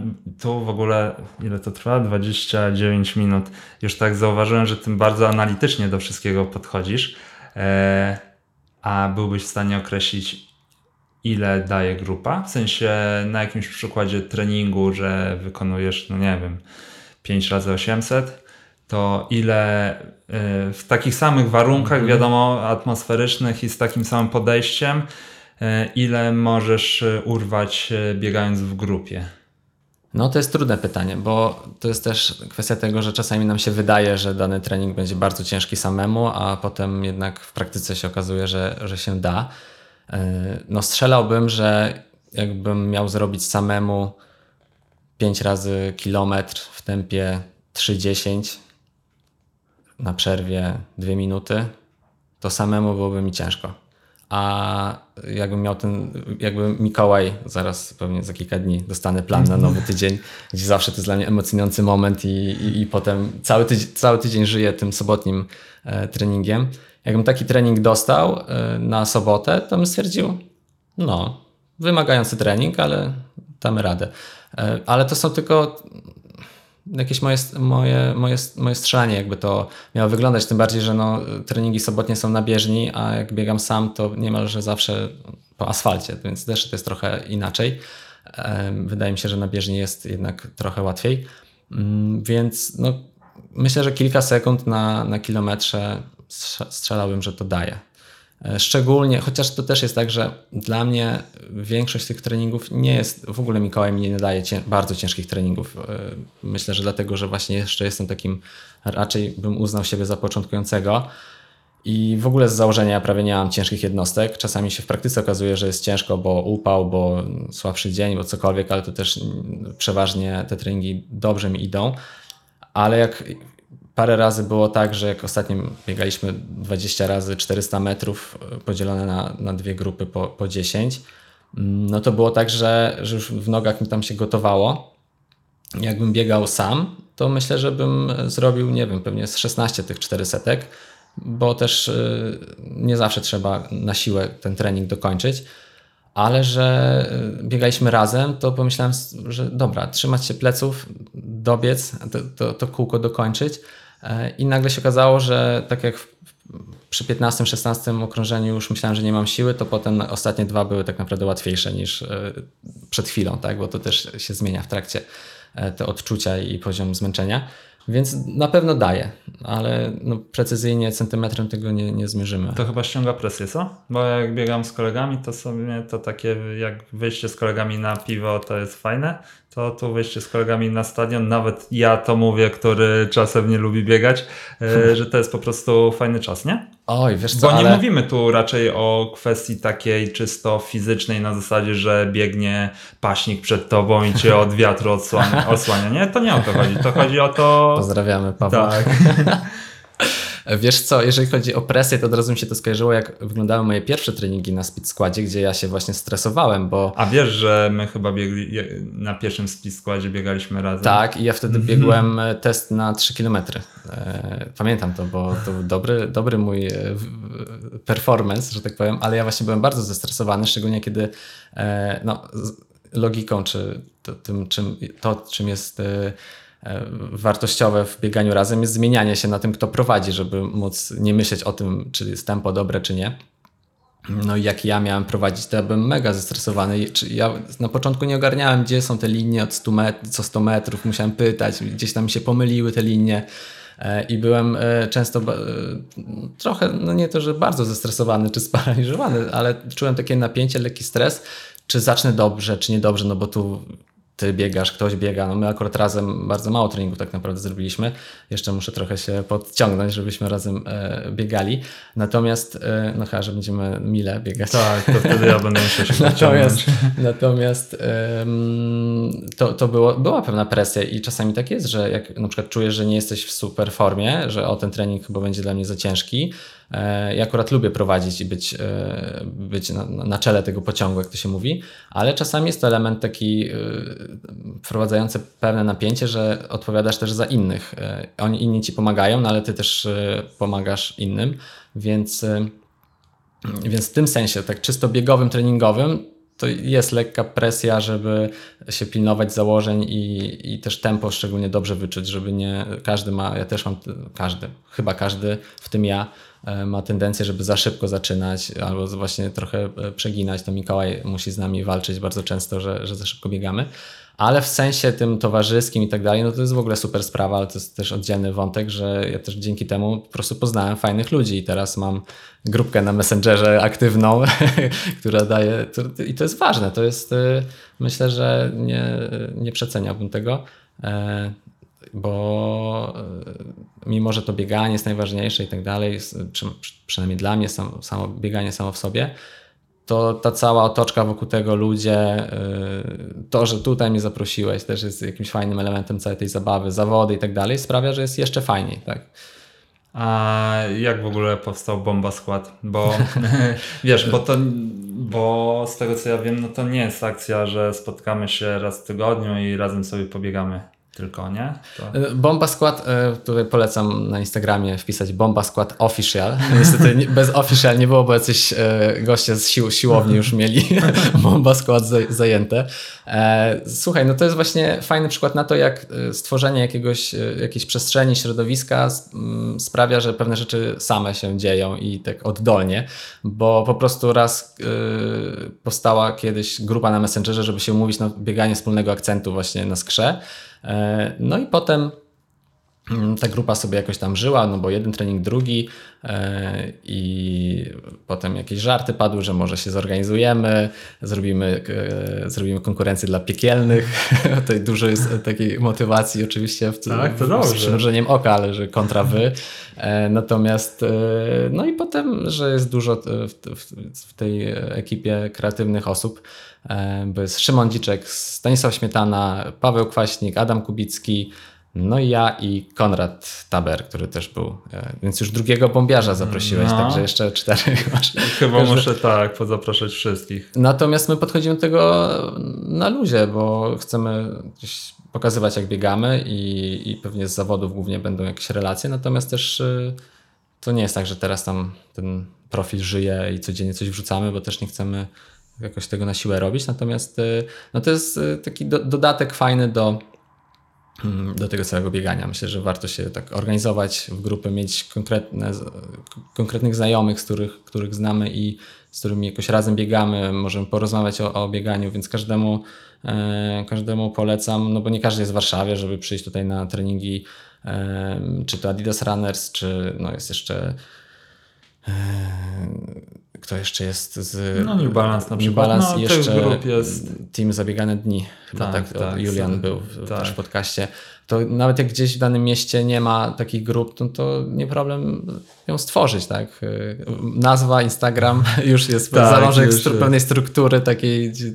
tu w ogóle, ile to trwa? 29 minut. Już tak zauważyłem, że tym bardzo analitycznie do wszystkiego podchodzisz. E, A byłbyś w stanie określić, ile daje grupa? W sensie na jakimś przykładzie treningu, że wykonujesz, no nie wiem, 5 razy 800, to ile y, w takich samych warunkach, wiadomo, atmosferycznych i z takim samym podejściem, e, ile możesz e, urwać e, biegając w grupie? No to jest trudne pytanie, bo to jest też kwestia tego, że czasami nam się wydaje, że dany trening będzie bardzo ciężki samemu, a potem jednak w praktyce się okazuje, że, że się da. No strzelałbym, że jakbym miał zrobić samemu 5 razy kilometr w tempie 3,10 na przerwie 2 minuty, to samemu byłoby mi ciężko. A jakbym miał ten, jakby Mikołaj, zaraz pewnie za kilka dni dostanę plan na nowy tydzień, gdzie zawsze to jest dla mnie emocjonujący moment i, i, i potem cały tydzień, cały tydzień żyję tym sobotnim e, treningiem. Jakbym taki trening dostał e, na sobotę, to bym stwierdził, no, wymagający trening, ale damy radę. E, ale to są tylko jakieś moje, moje, moje, moje strzelanie, jakby to miało wyglądać. Tym bardziej, że no, treningi sobotnie są na bieżni, a jak biegam sam, to niemalże zawsze po asfalcie, więc też to jest trochę inaczej. Wydaje mi się, że na bieżni jest jednak trochę łatwiej. Mm, więc no, myślę, że kilka sekund na, na kilometrze strzelałbym, że to daje. E, szczególnie, chociaż to też jest tak, że dla mnie większość tych treningów nie jest, w ogóle Mikołaj mi nie daje cię, bardzo ciężkich treningów. E, myślę, że dlatego, że właśnie jeszcze jestem takim, raczej bym uznał siebie za początkującego. I w ogóle z założenia ja prawie nie mam ciężkich jednostek. Czasami się w praktyce okazuje, że jest ciężko, bo upał, bo słabszy dzień, bo cokolwiek, ale to też przeważnie te treningi dobrze mi idą. Ale jak parę razy było tak, że jak ostatnio biegaliśmy 20 razy 400 metrów e, podzielone na, na dwie grupy po, po 10, mm, no to było tak, że, że już w nogach mi tam się gotowało. Jakbym biegał sam, to myślę, że bym zrobił, nie wiem, pewnie z 16 tych 400, bo też e, nie zawsze trzeba na siłę ten trening dokończyć. Ale że e, biegaliśmy razem, to pomyślałem, że dobra, trzymać się pleców, dobiec, to, to, to kółko dokończyć. E, I nagle się okazało, że tak jak przy 15-16 okrążeniu już myślałem, że nie mam siły, to potem ostatnie dwa były tak naprawdę łatwiejsze niż e, przed chwilą, tak? bo to też się zmienia w trakcie e, te odczucia i poziom zmęczenia. Więc na pewno daje, ale no precyzyjnie centymetrem tego nie, nie zmierzymy. To chyba ściąga presję, co? Bo jak biegam z kolegami, to sobie to takie jak wyjście z kolegami na piwo to jest fajne, to tu wyjście z kolegami na stadion, nawet ja to mówię, który czasem nie lubi biegać, hmm. że to jest po prostu fajny czas, nie? Oj, wiesz co, Bo nie ale... mówimy tu raczej o kwestii takiej czysto fizycznej na zasadzie, że biegnie paśnik przed tobą i cię od wiatru odsłania. Nie, to nie o to chodzi. To chodzi o to... Pozdrawiamy Pawła. Tak. Wiesz co, jeżeli chodzi o presję, to od razu mi się to skojarzyło, jak wyglądały moje pierwsze treningi na speed składzie, gdzie ja się właśnie stresowałem, bo... A wiesz, że my chyba biegli, na pierwszym speed składzie biegaliśmy razem? Tak, i ja wtedy mhm. biegłem e, test na 3 km. E, pamiętam to, bo to był dobry, dobry mój e, performance, że tak powiem, ale ja właśnie byłem bardzo zestresowany, szczególnie kiedy no, logiką, czy to, tym, czym, to, czym jest wartościowe w bieganiu razem jest zmienianie się na tym, kto prowadzi, żeby móc nie myśleć o tym, czy jest tempo dobre, czy nie. No i jak ja miałem prowadzić, to ja byłem mega zestresowany. Ja na początku nie ogarniałem, gdzie są te linie od 100 met- co 100 metrów, musiałem pytać, gdzieś tam mi się pomyliły te linie. E, I byłem e, często trochę, no nie to, że bardzo zestresowany czy sparaliżowany, ale czułem takie napięcie, lekki stres, czy zacznę dobrze, czy niedobrze, no bo tu ty biegasz, ktoś biega. No my akurat razem bardzo mało treningów tak naprawdę zrobiliśmy. Jeszcze muszę trochę się podciągnąć, żebyśmy razem e, biegali. Natomiast, e, no chyba, że będziemy mile biegać. Tak, to wtedy ja będę musiał się Natomiast, natomiast e, to, to było, była pewna presja i czasami tak jest, że jak na przykład czujesz, że nie jesteś w super formie, że o ten trening chyba będzie dla mnie za ciężki, ja akurat lubię prowadzić i być, e, być na, na, czele tego pociągu, jak to się mówi, ale czasami jest to element taki e, wprowadzający pewne napięcie, że odpowiadasz też za innych. Oni inni ci pomagają, no ale ty też pomagasz innym, więc, więc w tym sensie, tak czysto biegowym, treningowym, to jest lekka presja, żeby się pilnować założeń i, i też tempo szczególnie dobrze wyczuć, żeby nie każdy ma, ja też mam, każdy, chyba każdy, w tym ja, e, ma tendencję, żeby za szybko zaczynać albo właśnie trochę e, przeginać, to Mikołaj musi z nami walczyć bardzo często, że, że za szybko biegamy. Ale w sensie tym towarzyskim i tak dalej, no to jest w ogóle super sprawa, ale to jest też oddzielny wątek, że ja też dzięki temu po prostu poznałem fajnych ludzi. I teraz mam grupkę na Messengerze aktywną, która daje, i to jest ważne, to jest, y, myślę, że nie, nie przeceniałbym tego, e, bo y, mimo, że to bieganie jest najważniejsze i tak dalej, przy, przynajmniej dla mnie samo, samo bieganie samo w sobie, to ta cała otoczka wokół tego, ludzie, y, to, że tutaj mnie zaprosiłeś, też jest jakimś fajnym elementem całej tej zabawy, zawody i tak dalej, sprawia, że jest jeszcze fajniej, tak. A jak w ogóle powstał Bomba Skład? Bo wiesz, bo to, bo z tego co ja wiem, no to nie jest akcja, że spotkamy się raz w tygodniu i razem sobie pobiegamy tylko, nie? To... E, Bomba Skład, e, tutaj polecam na Instagramie wpisać Bomba Skład Official. Niestety bez Official nie było, bo jacyś e, goście z sił, siłowni już mieli Bomba Skład zajęte. Słuchaj, no to jest właśnie fajny przykład na to, jak stworzenie jakiegoś, jakiejś przestrzeni, środowiska sprawia, że pewne rzeczy same się dzieją i tak oddolnie, bo po prostu raz powstała kiedyś grupa na Messengerze, żeby się umówić na bieganie wspólnego akcentu właśnie na skrze. E, no i potem ta grupa sobie jakoś tam żyła, no bo jeden trening, drugi e, i potem jakieś żarty padły, że może się zorganizujemy, zrobimy, e, zrobimy konkurencję dla piekielnych. Tutaj dużo jest takiej motywacji oczywiście w, tak, to dobrze. z przymrużeniem oka, ale że kontra wy. Natomiast no i potem, że jest dużo w, w, w tej ekipie kreatywnych osób, E, bo jest Szymon Dziczek, Stanisław Śmietana, Paweł Kwaśnik, Adam Kubicki, no i ja i Konrad Taber, który też był. E, więc już drugiego bombiarza zaprosiłeś, no. także jeszcze czterech masz. Chyba Każdy... muszę tak pozapraszać wszystkich. Natomiast my podchodzimy do tego na luzie, bo chcemy pokazywać jak biegamy i, i pewnie z zawodów głównie będą jakieś relacje, natomiast też e, to nie jest tak, że teraz tam ten profil żyje i codziennie coś wrzucamy, bo też nie chcemy jakoś tego na siłę robić, natomiast y, no to jest taki do, dodatek fajny do, do tego całego biegania. Myślę, że warto się tak organizować w grupy, mieć konkretne, konkretnych znajomych, z których, których znamy i z którymi jakoś razem biegamy, możemy porozmawiać o, o bieganiu, więc każdemu, e, każdemu polecam, no bo nie każdy jest w Warszawie, żeby przyjść tutaj na treningi, e, czy to Adidas Runners, czy no jest jeszcze e, kto jeszcze jest z. No, New Balance na New przykład. Balance no, jeszcze grup jest... Team Zabiegane Dni. Chyba tak, tak, tak Julian był w, tak. też podcaście. To nawet jak gdzieś w danym mieście nie ma takich grup, to, to nie problem ją stworzyć, tak? Nazwa, Instagram już jest tak, zalążek pewnej struktury takiej, gdzie,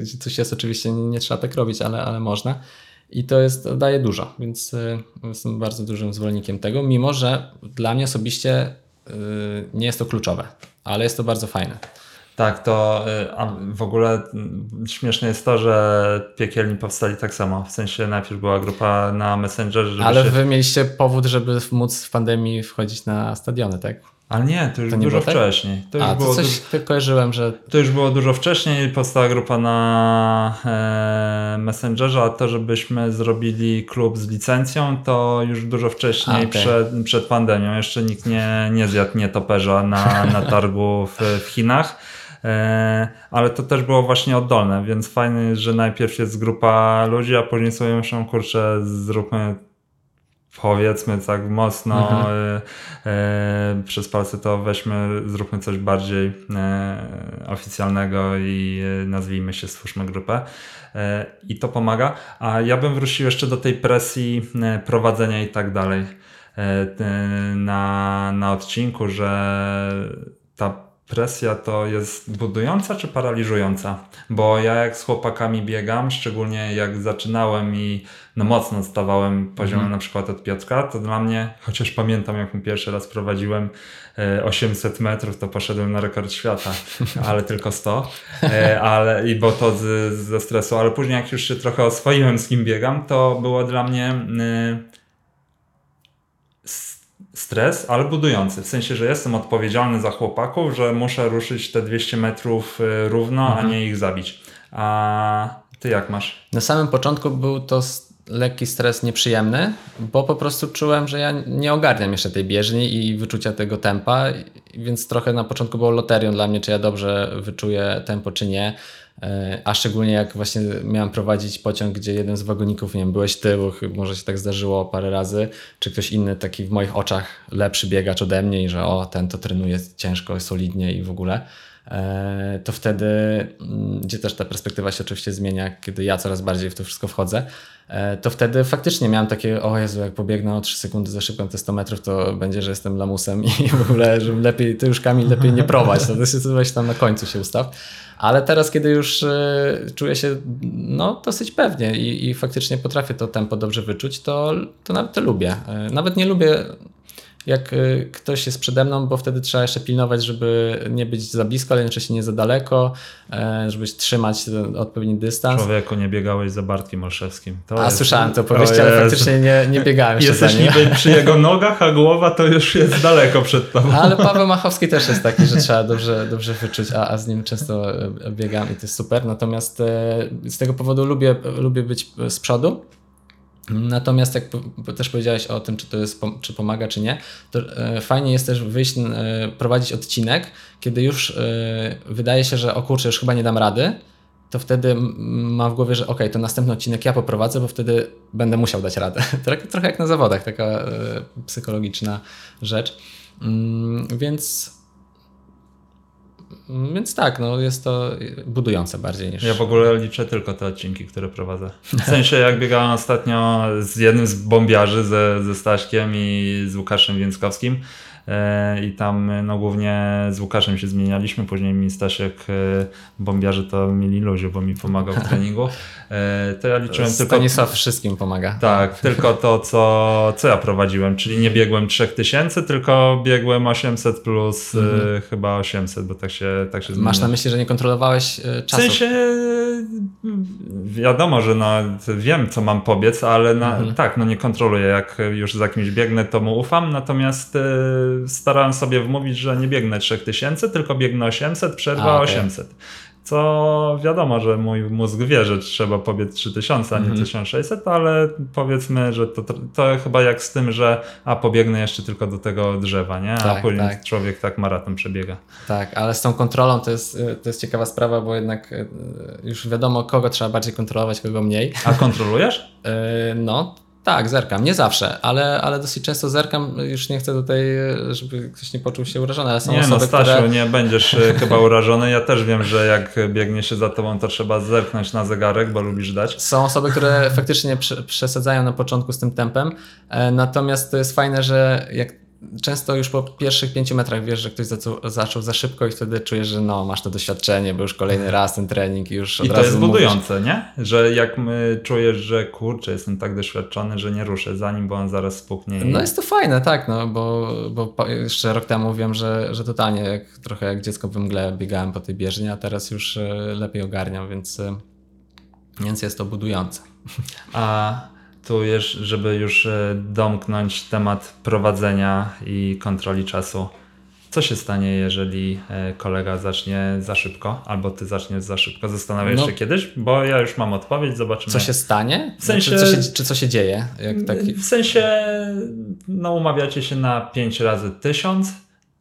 gdzie coś jest oczywiście, nie, trzeba tak robić, ale, ale można. I to jest, daje dużo, więc y, jestem bardzo dużym zwolennikiem tego, mimo że dla mnie osobiście nie jest to kluczowe ale jest to bardzo fajne. Tak, to y, w ogóle śmieszne jest to, że piekielni powstali tak samo. W sensie najpierw była grupa na Messengerze. Ale się... wy mieliście powód, żeby móc w pandemii wchodzić na stadiony, tak? Ale nie, to już to dużo tak? wcześniej. To już A, było to coś du... kojarzyłem, że... To już było dużo wcześniej, powstała grupa na e, Messengerze, a to, żebyśmy zrobili klub z licencją, to już dużo wcześniej, a, okay. przed, przed pandemią. Jeszcze nikt nie, nie zjadł nietoperza na, na targu w, w Chinach. E, ale to też było właśnie oddolne, więc fajne że najpierw jest grupa ludzi, a później sobie myślą, kurczę, zróbmy powiedzmy tak mocno mhm. e, e, przez palce to weźmy, zróbmy coś bardziej e, oficjalnego i nazwijmy się, stwórzmy grupę. I to pomaga. A ja bym wrócił jeszcze do tej presji prowadzenia i tak dalej na, na odcinku, że ta presja to jest budująca czy paraliżująca? Bo ja jak z chłopakami biegam, szczególnie jak zaczynałem i no mocno stawałem poziomem mm. na przykład od Piotrka, to dla mnie, chociaż pamiętam jak mu pierwszy raz prowadziłem 800 e, metrów, to poszedłem na rekord świata, ale tylko 100, e, ale, i bo to z, ze stresu, ale później jak już się trochę oswoiłem z kim biegam, to było dla mnie stres, ale budujący. W sensie, że jestem odpowiedzialny za chłopaków, że muszę ruszyć te 200 metrów równo, mhm. a nie ich zabić. A ty jak masz? Na samym początku był to lekki stres nieprzyjemny, bo po prostu czułem, że ja nie ogarniam jeszcze tej bieżni i wyczucia tego tempa, więc trochę na początku było loterią dla mnie, czy ja dobrze wyczuję tempo, czy nie. E, a szczególnie jak właśnie miałem prowadzić pociąg, gdzie jeden z wagoników, nie wiem, byłeś ty, bo może się tak zdarzyło parę razy, czy ktoś inny taki w moich oczach lepszy biegacz ode mnie i że o, ten to trenuje ciężko, solidnie i w ogóle e, to wtedy, mm, gdzie też ta perspektywa się oczywiście zmienia, kiedy ja coraz bardziej w to wszystko wchodzę, e, to wtedy faktycznie miałem takie, o Jezu, jak pobiegnę o 3 sekundy za szybko te 100 metrów, to będzie, że jestem lamusem i w ogóle, że lepiej, ty już Kamil, lepiej nie prowadź, to jest weź tam na końcu się ustaw. Ale teraz, kiedy już e, czuję się no, dosyć pewnie i, i faktycznie potrafię to tempo dobrze wyczuć, to, to nawet to lubię. E, nawet nie lubię jak y, ktoś jest przede mną, bo wtedy trzeba jeszcze pilnować, żeby nie być za blisko, ale jednocześnie nie za daleko, e, żeby trzymać odpowiedni dystans. Człowieku, nie biegałeś za Bartkiem Olszewskim. To a jest... słyszałem to opowieść, ale faktycznie nie, nie biegałem Jesteś niby przy jego nogach, a głowa to już jest daleko przed tobą. Ale Paweł Machowski też jest taki, że trzeba dobrze, dobrze wyczuć, a, a z nim często e, biegam i to jest super. Natomiast e, z tego powodu lubię, lubię być z przodu. Natomiast jak też powiedziałeś o tym, czy to jest, czy pomaga, czy nie, to e, fajnie jest też wyjść, e, prowadzić odcinek, kiedy już e, wydaje się, że o kurczę, już chyba nie dam rady, to wtedy mam w głowie, że ok, to następny odcinek ja poprowadzę, bo wtedy będę musiał dać radę. Trochę, trochę jak na zawodach, taka psychologiczna rzecz. Mm, więc więc tak, no jest to budujące bardziej niż. Ja w ogóle liczę tylko te odcinki, które prowadzę. W sensie, jak biegałem ostatnio z jednym z bombiarzy, ze, ze Staśkiem i z Łukaszem Więckowskim, i tam no głównie z Łukaszem się zmienialiśmy, później mi Stasiek e, bombiarzy to mieli luzie, bo mi pomagał w treningu. E, to ja liczyłem Stanisław tylko... Stanisław wszystkim pomaga. Tak, tylko to, co, co ja prowadziłem, czyli nie biegłem 3000, tylko biegłem 800 plus mhm. chyba 800, bo tak się, tak się Masz na myśli, że nie kontrolowałeś czasu? W sensie wiadomo, że no, wiem, co mam pobiec, ale na, mhm. tak, no nie kontroluję. Jak już za kimś biegnę, to mu ufam, natomiast starałem sobie wmówić, że nie biegnę 3000, tylko biegnę 800, przerwa A, okay. 800. Co wiadomo, że mój mózg wie, że trzeba pobiec 3000, a nie 1600, mhm. ale powiedzmy, że to, to chyba jak z tym, że a pobiegnę jeszcze tylko do tego drzewa, nie? A tak, później tak. człowiek tak maraton przebiega. Tak, ale z tą kontrolą to jest, to jest ciekawa sprawa, bo jednak e, już wiadomo, kogo trzeba bardziej kontrolować, kogo mniej. A kontrolujesz? E, no, tak, zerkam. Nie zawsze, ale, ale dosyć często zerkam. Już nie chcę tutaj, żeby ktoś nie poczuł się urażony, ale są nie, osoby, no Stasiu, które... nie będziesz e, chyba urażony. Ja też wiem, że jak biegnie się za tobą, to trzeba zerknąć na zegarek, bo lubisz dać. Są osoby, które faktycznie przesadzają na początku z tym tempem, e, natomiast to jest fajne, że jak często już po pierwszych pięciu metrach wiesz, że ktoś zaczął, zaczął za szybko i wtedy czujesz, że no, masz to doświadczenie, bo już kolejny raz ten trening już od I to razu jest budujące, mówisz... nie? Że jak my czujesz, że kurczę, jestem tak doświadczony, że nie ruszę za nim, bo on zaraz spuknie. I... No jest to fajne, tak, no, bo, bo jeszcze rok temu wiem, że, że totalnie jak, trochę jak dziecko w mgle biegałem po tej bieżni, a teraz już e, lepiej ogarniam, więc, e, więc jest to budujące. A tu, żeby już e, domknąć temat prowadzenia i kontroli czasu. Co się stanie, jeżeli e, kolega zacznie za szybko, albo ty zaczniesz za szybko? Zastanawiasz no, się kiedyś? Bo ja już mam odpowiedź, zobaczymy. Co się stanie? W sensie, czy, co się, czy co się dzieje? Taki... W sensie, no umawiacie się na 5 razy 1000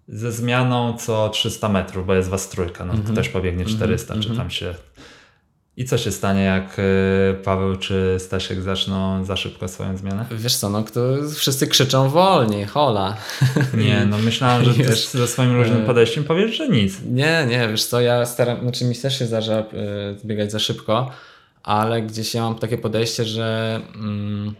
ze zmianą co 300 metrów, bo jest was trójka, no mm -hmm. ktoś pobiegnie 400, mm -hmm. czy tam się i co się stanie, jak y, Paweł czy Stasiek zaczną za szybko swoją zmianę? Wiesz co, no to wszyscy krzyczą wolniej, hola. Nie, no myślałem, że ty ze swoim różnym e, podejściem powiesz, że nic. Nie, nie, wiesz co, ja staram, znaczy mi też się zdarza biegać za szybko, ale gdzieś ja mam takie podejście, że mm,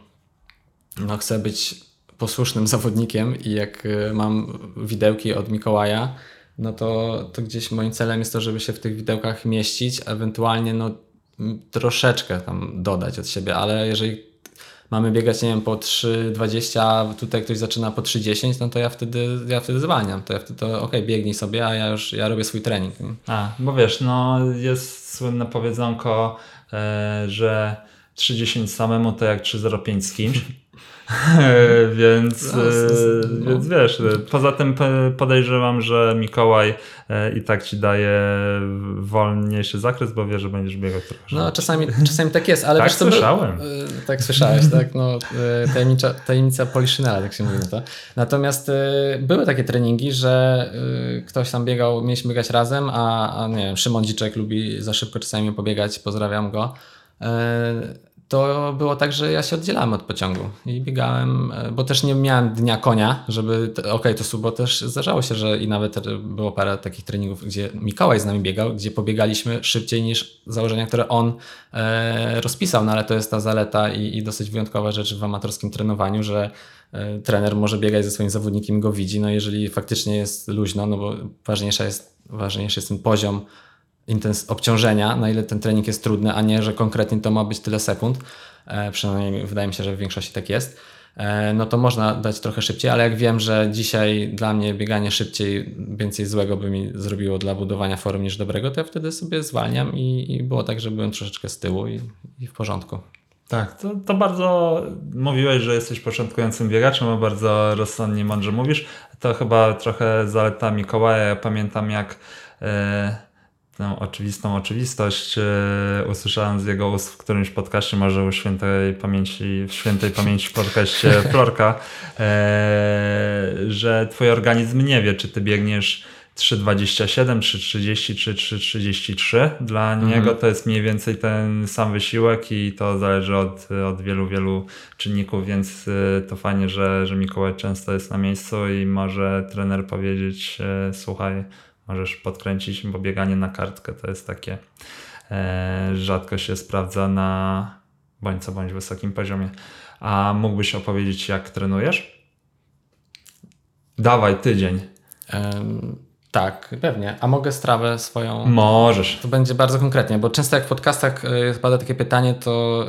no chcę być posłusznym zawodnikiem i jak mam widełki od Mikołaja, no to, to gdzieś moim celem jest to, żeby się w tych widełkach mieścić, ewentualnie no troszeczkę tam dodać od siebie, ale jeżeli mamy biegać, nie wiem, po 3,20, a tutaj ktoś zaczyna po 3,10, no to ja wtedy, ja wtedy zwalniam. To ja wtedy to ok, biegnij sobie, a ja już ja robię swój trening. A, bo wiesz, no jest słynne powiedzonko, e, że 3,10 samemu to jak 3,05 z kimś. Więc, No, e, no. więc wiesz, e, poza tym podejrzewam, że Mikołaj e, i tak ci daje wolniejszy zakres, bo wie, że będziesz biegał trochę. No czasami, czasami tak jest, ale Tak wiesz co, słyszałem. tak słyszałeś, tak? No, tajemnicza, tajemnica Poliszynela, tak się mówi na to. Natomiast były takie treningi, że ktoś tam biegał, mieliśmy biegać razem, a, a nie wiem, Szymon Dziczek lubi za szybko czasami pobiegać, pozdrawiam go. To było tak, że ja się oddzielałem od pociągu i biegałem, y, bo też nie miałem dnia konia, żeby, okej, to było też, zdarzało się, że i nawet było parę takich treningów, gdzie Mikołaj z nami biegał, gdzie pobiegaliśmy szybciej niż założenia, które on e, rozpisał, no ale to jest ta zaleta i, i dosyć wyjątkowa rzecz w amatorskim trenowaniu, że e, trener może biegać ze swoim zawodnikiem, go widzi, no jeżeli faktycznie jest luźno, no bo ważniejsza jest, ważniejszy jest ten poziom intens- obciążenia, na ile ten trening jest trudny, a nie, że konkretnie to ma być tyle sekund, e, przynajmniej wydaje mi się, że w większości tak jest, e, no to można dać trochę szybciej, ale jak wiem, że dzisiaj dla mnie bieganie szybciej więcej złego by mi zrobiło dla budowania forum niż dobrego, to ja wtedy sobie zwalniam i, i było tak, że byłem troszeczkę z tyłu i, i w porządku. Tak, to, to bardzo mówiłeś, że jesteś początkującym biegaczem, a bardzo rozsądnie, mądrze mówisz. To chyba trochę zaleta Mikołaja. Ja pamiętam jak e, tę oczywistą oczywistość e, usłyszałem z jego ust w którymś podcaście, może u świętej pamięci, w świętej pamięci podcaście Florka, e, że twój organizm nie wie, czy ty biegniesz 3,27, 3,30 czy 3,33. Dla niego to jest mniej więcej ten sam wysiłek i to zależy od, od wielu, wielu czynników, więc y, to fajnie, że, że Mikołaj często jest na miejscu i może trener powiedzieć, e, słuchaj, możesz podkręcić, bo bieganie na kartkę to jest takie e, rzadko się sprawdza na bądź co bądź wysokim poziomie. A mógłbyś opowiedzieć, jak trenujesz? Dawaj, tydzień. Tak, pewnie. A mogę strawę swoją... Możesz. To będzie bardzo konkretnie, bo często jak w podcastach y, pada takie pytanie, to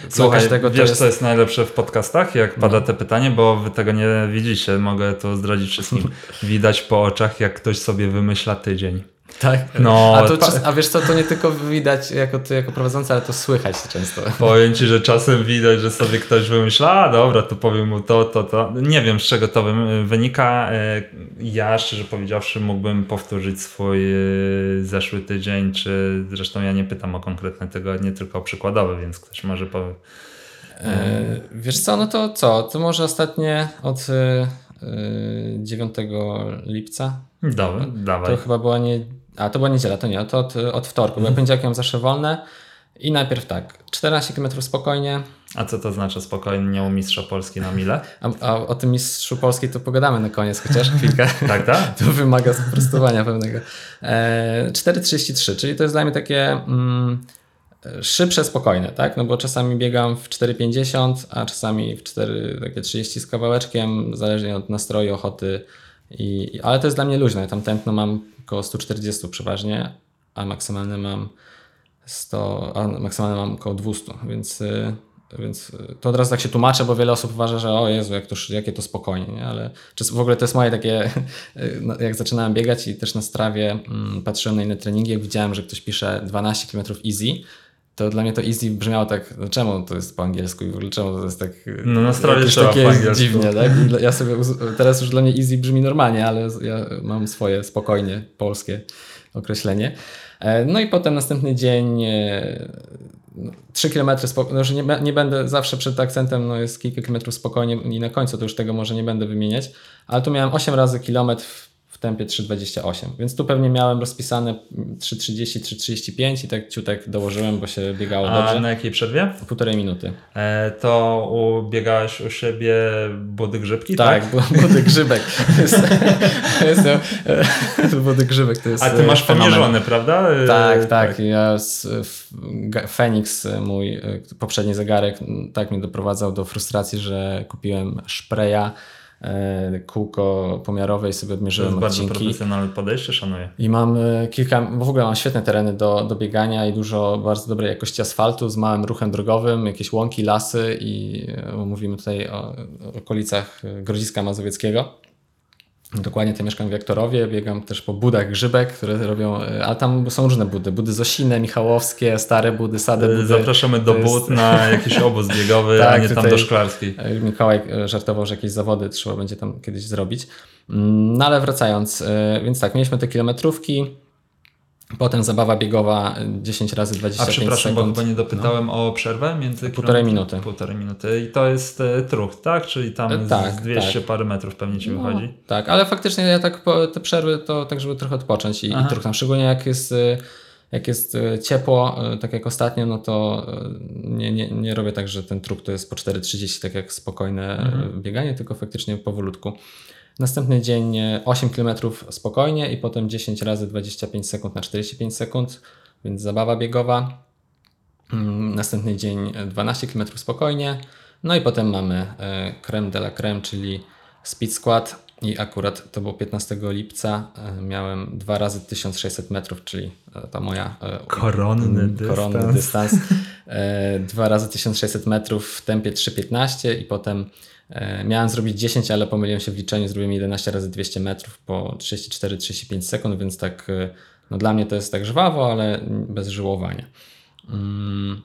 dla Słuchaj, każdego to wiesz jest... co jest najlepsze w podcastach, jak pada te pytanie, bo wy tego nie widzicie, mogę to zdradzić wszystkim. Widać po oczach, jak ktoś sobie wymyśla tydzień. Tak? No, a, to, pa- czas- a wiesz co, to nie tylko widać jako ty, jako prowadzący, ale to słychać często. Powiem ci, że czasem widać, że sobie ktoś wymyśla, a dobra, to powiem mu to, to, to. Nie wiem, z czego to wynika. E, Ja, szczerze powiedziawszy, mógłbym powtórzyć swój e, zeszły tydzień, czy zresztą ja nie pytam o konkretne tygodnie, tylko o przykładowe, więc ktoś może powie. E, wiesz co, no to co? To może ostatnie od y, y, 9 lipca. Dobra, dawaj. To chyba była nie... A, to była niedziela, to nie, to od, od wtorku, bo ja poniedziałek mam zawsze wolne. I najpierw tak, 14 km spokojnie, A co to znaczy spokojnie u mistrza Polski na mile? a, a o tym mistrzu Polski to pogadamy na koniec chociaż chwilkę. Tak, tak? To wymaga sprostowania pewnego. E, 4,33, czyli to jest dla mnie takie mm, szybsze, spokojne, tak? No bo czasami biegam w 4,50, a czasami w 4,30 z kawałeczkiem, zależnie od nastroju, ochoty. I- ale to jest dla mnie luźne. Tam tętno mam około 140 przeważnie, a maksymalne mam 100, a mam około 200, więc, y, więc to od razu tak się tłumaczę, bo wiele osób uważa, że o Jezu, jak to, jakie to spokojnie, nie? ale czy w ogóle to jest moje takie, no, jak zaczynałem biegać i też na strawie mm, patrzyłem na inne treningi, jak widziałem, że ktoś pisze 12 km easy, to dla mnie to easy brzmiało tak, no czemu to jest po angielsku i w ogóle czemu to jest tak No na strawie jakieś trzeba takie angielsku. dziwnie, tak? Ja sobie, teraz już dla mnie easy brzmi normalnie, ale ja mam swoje spokojnie polskie określenie. E, No i potem następny dzień e, 3 km spokojnie, no, że nie, be- nie będę zawsze przed akcentem, no jest kilka kilometrów spokojnie i na końcu to już tego może nie będę wymieniać, ale tu miałem 8 razy kilometr tempie 3,28, więc tu pewnie miałem rozpisane 3,30, 3,35 i tak ciutek dołożyłem, bo się biegało A dobrze. na jakiej przerwie? Półtorej minuty. E, to ubiegałeś u siebie budy grzybki, tak? Tak, tak? wody grzybek. To jest, to jest, e, grzybek to jest A ty e, masz fenomen. pomierzone, prawda? E, Tak, tak. Ja z, Fenix, e, mój e, poprzedni zegarek, tak mnie doprowadzał do frustracji, że kupiłem szpreja, e, kółko pomiarowe i sobie To odmierzyłem jest bardzo odcinki. profesjonalne podejście, szanuję. I mam e, kilka, bo w ogóle mam świetne tereny do, do biegania i dużo bardzo dobrej jakości asfaltu z małym ruchem drogowym, jakieś łąki, lasy i e, mówimy tutaj o, o okolicach e, Grodziska Mazowieckiego. Dokładnie, to mieszkam w Jaktorowie, biegam też po budach grzybek, które robią, e, ale tam są różne budy, budy Zosine, Michałowskie, stare budy, sade budy. Zapraszamy do jest- bud na jakiś obóz biegowy, a Tak, nie tam do Szklarskiej. E, Mikołaj e, żartował, że jakieś zawody trzeba będzie tam kiedyś zrobić. Mm, No ale wracając, więc tak, mieliśmy te kilometrówki, potem zabawa biegowa e, 10 razy A 25 przepraszam, bo sekund. chyba nie dopytałem o przerwę między Półtorej minuty. Półtorej minuty. I to jest e, trucht, tak? Czyli tam E, z tak, 200 tak. parę metrów pewnie ci No, wychodzi. tak, ale faktycznie ja tak po, te przerwy to tak, żeby trochę odpocząć i, i Aha. trochę, szczególnie jak jest, y, jak jest y, ciepło, y, tak jak ostatnio, no to y, nie, nie, nie robię tak, że ten trup to jest po 4,30, tak jak spokojne Mhm. y, bieganie, tylko faktycznie powolutku. Następny dzień y, 8 km spokojnie i potem 10 razy 25 sekund na 45 sekund, więc zabawa biegowa. Mm, Następny dzień e, 12 km spokojnie. No i potem mamy e, creme de la creme, czyli speed squat. I akurat to było 15 lipca. e, Miałem dwa razy 1600 metrów, czyli e, ta moja e, Koronny mm, koronny dystans. dystans. E, Dwa razy 1600 metrów w tempie 3,15 i potem e, miałem zrobić 10, ale pomyliłem się w liczeniu, zrobiłem 11 razy 200 metrów po 34-35 sekund, więc tak e, no dla mnie to jest tak żwawo, ale bez żyłowania. Mm.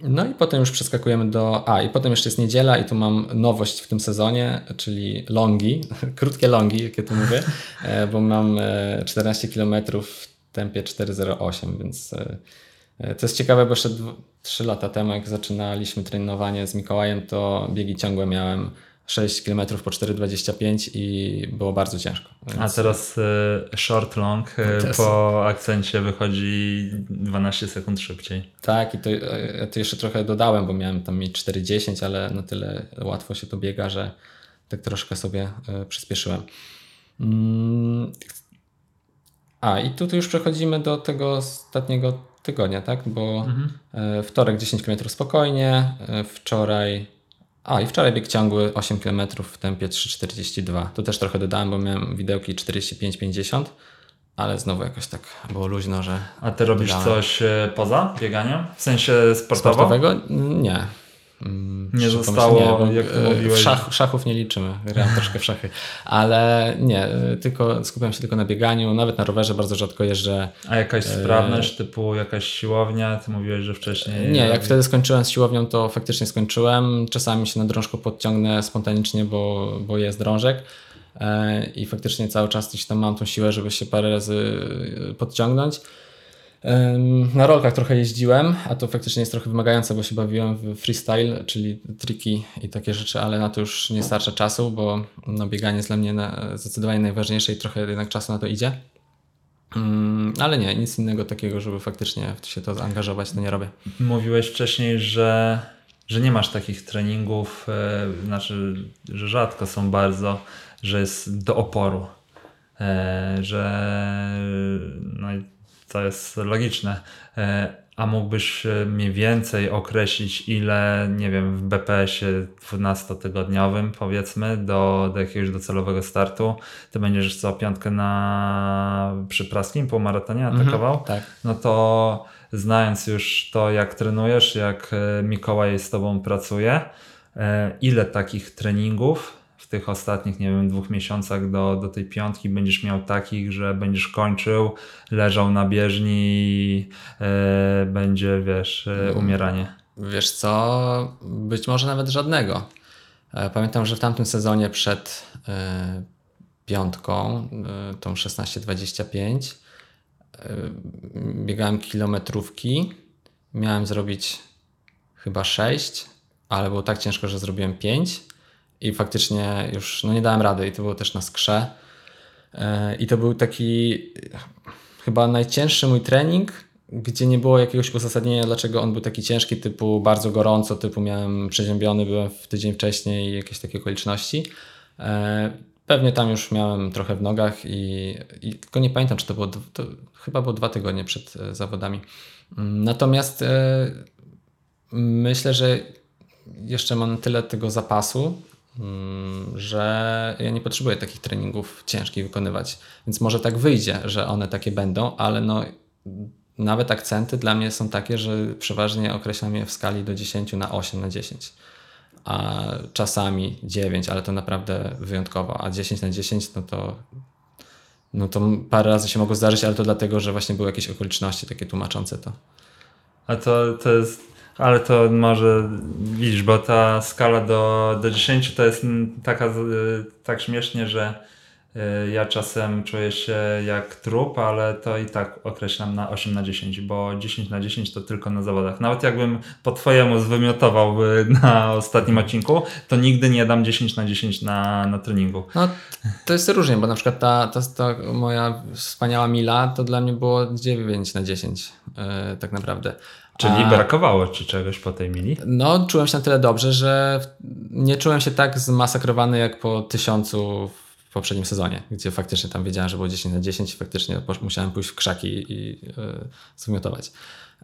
No i potem już przeskakujemy do. A, i potem jeszcze jest niedziela, i tu mam nowość w tym sezonie, czyli longi, krótkie longi, jakie tu mówię, e, bo mam e, 14 km w tempie 4,08, więc e, e, to jest ciekawe, bo jeszcze 3 lata temu, jak zaczynaliśmy trenowanie z Mikołajem, to biegi ciągłe miałem 6 km po 4,25 i było bardzo ciężko. A Więc- teraz e, short long e, Teraz- po akcencie wychodzi 12 sekund szybciej. Tak, i to, ja to jeszcze trochę dodałem, bo miałem tam mieć 4,10, ale na tyle łatwo się to biega, że tak troszkę sobie przyspieszyłem. Mm. A, i tutaj już przechodzimy do tego ostatniego tygodnia, tak? Bo e, wtorek 10 km spokojnie, e, wczoraj. A, i wczoraj bieg ciągły 8 km w tempie 3,42. Tu też trochę dodałem, bo miałem widełki 45-50, ale znowu jakoś tak było luźno, że A ty robisz Dodałem. coś e, poza bieganiem? W sensie sportowo? Sportowego? Nie. Nie zostało, pomyśleć, jak e, mówiłeś. Szach, szachów nie liczymy, grałem troszkę w szachy, ale nie, e, tylko skupiam się tylko na bieganiu, nawet na rowerze bardzo rzadko jeżdżę. A jakaś sprawność, typu jakaś siłownia? Ty mówiłeś, że wcześniej... Nie, jak wtedy skończyłem z siłownią, to faktycznie skończyłem. Czasami się na drążku podciągnę spontanicznie, bo, bo jest drążek e, i faktycznie cały czas gdzieś tam mam tą siłę, żeby się parę razy e, podciągnąć. Na rolkach trochę jeździłem, a to faktycznie jest trochę wymagające, bo się bawiłem w freestyle, czyli triki i takie rzeczy, ale na to już nie starcza czasu, bo no, bieganie jest dla mnie na, zdecydowanie najważniejsze i trochę jednak czasu na to idzie. Mm, Ale nie, nic innego takiego, żeby faktycznie się to zaangażować, to nie robię. Mówiłeś wcześniej, że, że nie masz takich treningów, e, znaczy, że rzadko są bardzo, że jest do oporu. E, że no to jest logiczne. E, a mógłbyś e, mniej więcej określić, ile, nie wiem, w BPS-ie 12-tygodniowym powiedzmy, do, do jakiegoś docelowego startu, ty będziesz co piątkę na przy praskim półmaratonie atakował? Tak. no to znając już to, jak trenujesz, jak e, Mikołaj z Tobą pracuje, ile takich treningów w tych ostatnich, nie wiem, dwóch miesiącach do, do tej piątki będziesz miał takich, że będziesz kończył, leżał na bieżni i e, będzie, wiesz, e, umieranie. Wiesz co, być może nawet żadnego. E, Pamiętam, że w tamtym sezonie przed e, piątką, tą 16-25, e, biegałem kilometrówki. Miałem zrobić chyba 6, ale było tak ciężko, że zrobiłem 5 i faktycznie już no nie dałem rady i to było też na skrze. E, I to był taki chyba najcięższy mój trening, gdzie nie było jakiegoś uzasadnienia, dlaczego on był taki ciężki, typu bardzo gorąco, typu miałem przeziębiony, byłem w tydzień wcześniej i jakieś takie okoliczności. E, Pewnie tam już miałem trochę w nogach i, i tylko nie pamiętam, czy to było, to chyba było dwa tygodnie przed e, zawodami. Mm, Natomiast myślę, że jeszcze mam tyle tego zapasu, że ja nie potrzebuję takich treningów ciężkich wykonywać. Więc może tak wyjdzie, że one takie będą, ale no nawet akcenty dla mnie są takie, że przeważnie określam je w skali do 10 na 8 na 10. a czasami 9, ale to naprawdę wyjątkowo. A 10 na 10, no to, no to parę razy się mogło zdarzyć, ale to dlatego, że właśnie były jakieś okoliczności takie tłumaczące to. A to, to jest, ale to może widzisz, bo ta skala do, do 10 to jest taka, y, tak śmiesznie, że y, ja czasem czuję się jak trup, ale to i tak określam na 8 na 10, bo 10 na 10 to tylko na zawodach. Nawet jakbym po twojemu zwymiotował y, na ostatnim odcinku, to nigdy nie dam 10 na 10 na, na treningu. No, to jest różnie, bo na przykład ta, ta, ta moja wspaniała Mila to dla mnie było 9 na 10 yy, tak naprawdę. Czyli A- brakowało ci czegoś po tej mili? No, czułem się na tyle dobrze, że nie czułem się tak zmasakrowany jak po tysiącu w poprzednim sezonie, gdzie faktycznie tam wiedziałem, że było 10 na 10 i faktycznie musiałem pójść w krzaki i yy, zwymiotować.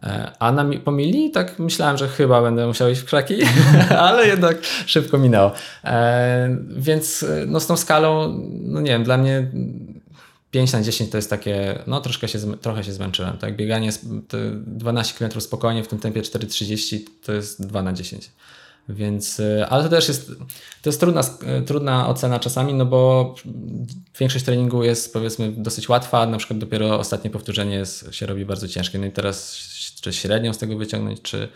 E, A na po mili tak myślałem, że chyba będę musiał iść w krzaki, ale jednak szybko minęło. E, Więc e, no, z tą skalą, no nie wiem, dla mnie 5 na 10 to jest takie, no troszkę się, trochę się zmęczyłem. Tak? Bieganie z- te 12 km spokojnie w tym tempie 4,30 to jest 2 na 10. Więc, y, ale to też jest, to jest trudna, y, trudna ocena czasami, no bo większość treningu jest powiedzmy dosyć łatwa, na przykład dopiero ostatnie powtórzenie jest, się robi bardzo ciężkie. No i teraz czy średnią z tego wyciągnąć, czy,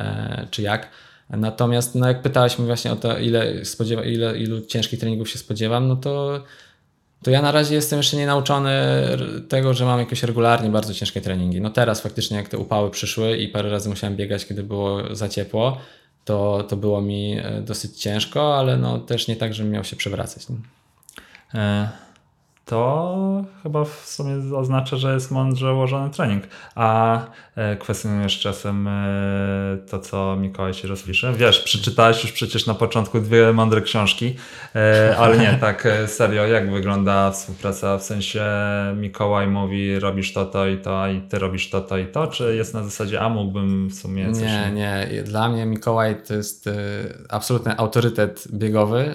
e, czy jak. Natomiast no jak pytałeś mnie właśnie o to, ile, spodziewa, ile ilu ciężkich treningów się spodziewam, no to to ja na razie jestem jeszcze nie nauczony tego, że mam jakieś regularnie bardzo ciężkie treningi. No teraz faktycznie jak te upały przyszły i parę razy musiałem biegać, kiedy było za ciepło, to, to było mi e, dosyć ciężko, ale no też nie tak, żebym miał się przewracać. E, To chyba w sumie oznacza, że jest mądrze ułożony trening. A e, kwestionujesz czasem e, to, co Mikołaj ci rozpisze. Wiesz, przeczytałeś już przecież na początku dwie mądre książki, e, ale nie, tak serio, jak wygląda współpraca? W sensie Mikołaj mówi, robisz to, to i to, i ty robisz to, to i to, czy jest na zasadzie, a mógłbym w sumie coś... Nie, nie. Dla mnie Mikołaj to jest absolutny autorytet biegowy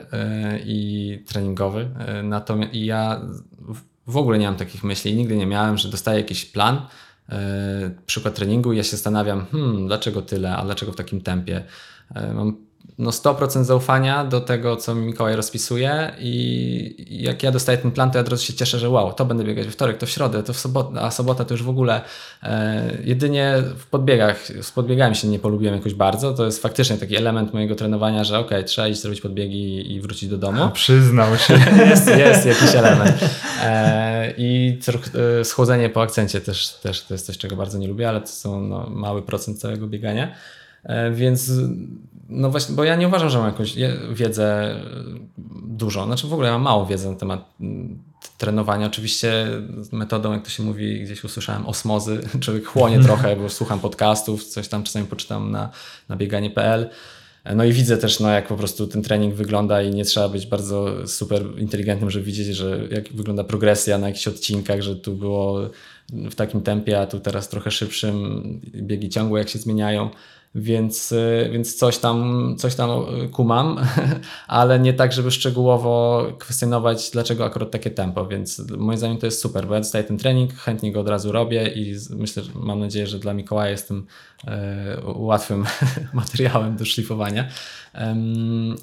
i treningowy. Natomiast ja w- ogóle nie mam takich myśli, nigdy nie miałem, że dostaję jakiś plan, e, przykład treningu ja się zastanawiam, hmm, dlaczego tyle, a dlaczego w takim tempie. E, Mam no 100% zaufania do tego, co mi Mikołaj rozpisuje i jak ja dostaję ten plan, to ja od razu się cieszę, że wow, to będę biegać we wtorek, to w środę, to w sobotę, a sobota to już w ogóle e, jedynie w podbiegach, z podbiegami się nie polubiłem jakoś bardzo, to jest faktycznie taki element mojego trenowania, że okej, trzeba iść zrobić podbiegi i wrócić do domu. Przyznał się. Jest, jest jakiś element. E, I e, schłodzenie po akcencie też, też to jest coś, czego bardzo nie lubię, ale to są no, mały procent całego biegania. E, więc no właśnie, bo ja nie uważam, że mam jakąś wiedzę e, dużą. Znaczy w ogóle mam mało wiedzy na temat trenowania. Oczywiście z metodą, jak to się mówi, gdzieś usłyszałem osmozy, człowiek chłonie trochę, bo słucham podcastów, coś tam czasami poczytam na, na bieganie.pl. No i widzę też, no, jak po prostu ten trening wygląda i nie trzeba być bardzo super inteligentnym, żeby widzieć, że jak wygląda progresja na jakichś odcinkach, że tu było w takim tempie, a tu teraz trochę szybszym, biegi ciągłe jak się zmieniają. Więc, y, więc coś tam, coś tam y, kumam, ale nie tak, żeby szczegółowo kwestionować, dlaczego akurat takie tempo. Więc moim zdaniem to jest super, bo ja dostaję ten trening, chętnie go od razu robię i myślę, mam nadzieję, że dla Mikołaja jestem e, łatwym materiałem do szlifowania.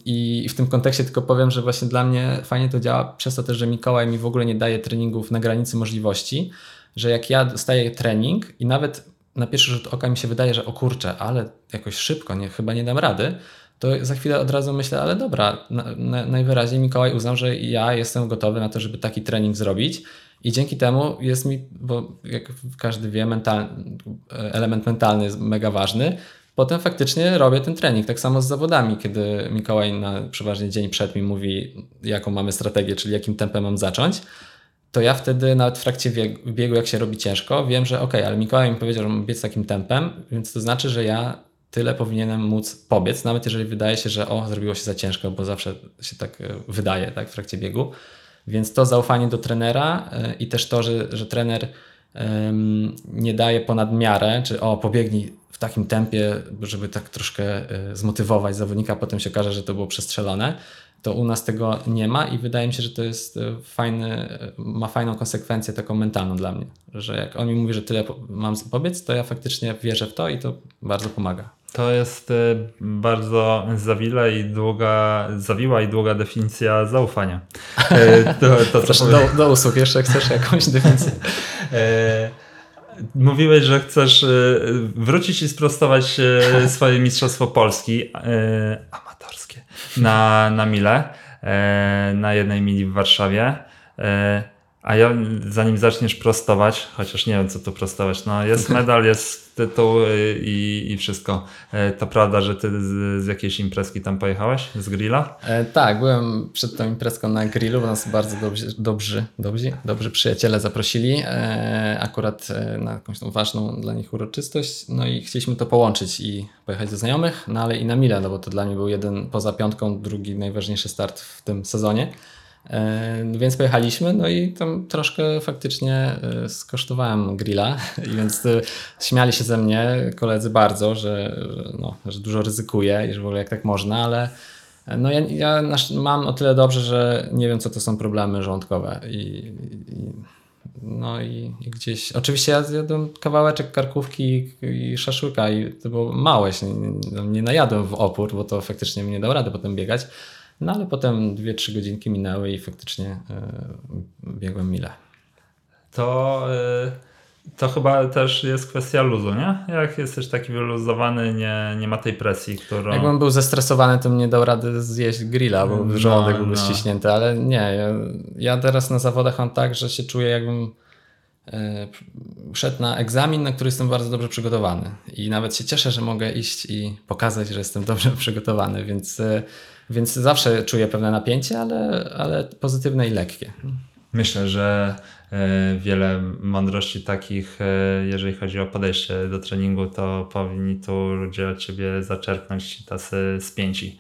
I w tym kontekście tylko powiem, że właśnie dla mnie fajnie to działa przez to też, że Mikołaj mi w ogóle nie daje treningów na granicy możliwości, że jak ja dostaję trening i nawet na pierwszy rzut oka mi się wydaje, że o kurczę, ale jakoś szybko, nie, chyba nie dam rady, to za chwilę od razu myślę, ale dobra, na, na, najwyraźniej Mikołaj uznał, że ja jestem gotowy na to, żeby taki trening zrobić i dzięki temu jest mi, bo jak każdy wie, mental, element mentalny jest mega ważny, potem faktycznie robię ten trening. Tak samo z zawodami, kiedy Mikołaj na przeważnie dzień przed mi mówi, jaką mamy strategię, czyli jakim tempem mam zacząć, to ja wtedy nawet w trakcie bieg- biegu, jak się robi ciężko, wiem, że okej, ale Mikołaj mi powiedział, że mam biec takim tempem, więc to znaczy, że ja tyle powinienem móc pobiec, nawet jeżeli wydaje się, że o, zrobiło się za ciężko, bo zawsze się tak e, wydaje tak, w trakcie biegu. Więc to zaufanie do trenera e, i też to, że, że trener em, nie daje ponad miarę, czy o, pobiegnij w takim tempie, żeby tak troszkę e, zmotywować zawodnika, potem się okaże, że to było przestrzelone, to u nas tego nie ma i wydaje mi się, że to jest e, fajny, e, ma fajną konsekwencję taką mentalną dla mnie, że jak on mi mówi, że tyle mam pobiec, to ja faktycznie wierzę w to i to bardzo pomaga. To jest y, bardzo zawila i długa, zawiła i długa definicja zaufania. To, to, Proszę, do, do usług jeszcze chcesz jakąś definicję? E, Mówiłeś, że chcesz e, wrócić i sprostować e, swoje Mistrzostwo Polski e, amatorskie na, na Mile, e, na jednej mili w Warszawie. A ja zanim zaczniesz prostować, chociaż nie wiem co tu prostować, no jest medal, jest tytuł e, i, i wszystko. E, To prawda, że ty z, z jakiejś imprezki tam pojechałeś? Z grilla? E, tak, byłem przed tą imprezką na grillu, bo nas bardzo dobrzy, dobrzy, dobrzy, dobrzy przyjaciele zaprosili, e, akurat e, na jakąś tą ważną dla nich uroczystość, no i chcieliśmy to połączyć i pojechać do znajomych, no ale i na Milę, no bo to dla mnie był jeden poza piątką, drugi najważniejszy start w tym sezonie. E, Więc pojechaliśmy, no i tam troszkę faktycznie e, skosztowałem grilla, więc e, śmiali się ze mnie koledzy bardzo, że, no, że dużo ryzykuję i że w ogóle jak tak można, ale no ja, ja mam o tyle dobrze, że nie wiem co to są problemy żołądkowe i, i no i, i gdzieś, oczywiście ja zjadłem kawałeczek karkówki i szaszłyka i to było małe, się nie, nie, nie najadłem w opór, bo to faktycznie mnie dało radę potem biegać, no ale potem 2-3 godzinki minęły i faktycznie e, biegłem mile. to, y, to chyba też jest kwestia luzu, nie? Jak jesteś taki wyluzowany, nie, nie ma tej presji, którą... Jakbym był zestresowany, to nie dał rady zjeść grilla, bo No, żołądek byłby no. ściśnięty, ale nie, ja, teraz na zawodach mam tak, że się czuję jakbym e, szedł na egzamin, na który jestem bardzo dobrze przygotowany i nawet się cieszę, że mogę iść i pokazać, że jestem dobrze przygotowany, więc, e, więc zawsze czuję pewne napięcie, ale, ale pozytywne i lekkie. Myślę, że e, wiele mądrości takich, e, jeżeli chodzi o podejście do treningu, to powinni tu ludzie od ciebie zaczerpnąć tacy spięci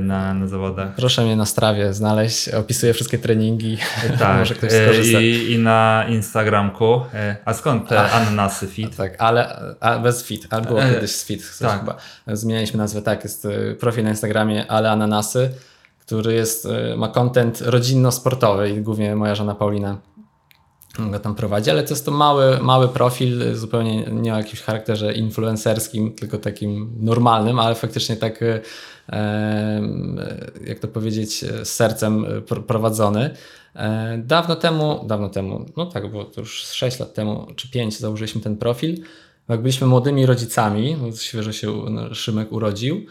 na, na zawodach. Proszę mnie na strawie znaleźć, opisuję wszystkie treningi, Tak, może ktoś e, skorzysta. i, i na Instagramku. E, A skąd te ananasy fit? Tak, ale a bez fit, ale było E, kiedyś z fit, tak. chyba. Zmienialiśmy nazwę, tak, jest profil na Instagramie Ale Ananasy, który jest, ma content rodzinno-sportowy i głównie moja żona Paulina go tam prowadzi, ale to jest to mały, mały profil, zupełnie nie o jakimś charakterze influencerskim, tylko takim normalnym, ale faktycznie tak, jak to powiedzieć, z sercem pr- prowadzony. E, Dawno temu, dawno temu, no tak, było to już 6 lat temu, czy 5 założyliśmy ten profil. Jak byliśmy młodymi rodzicami, bo świeżo się no, Szymek urodził, e,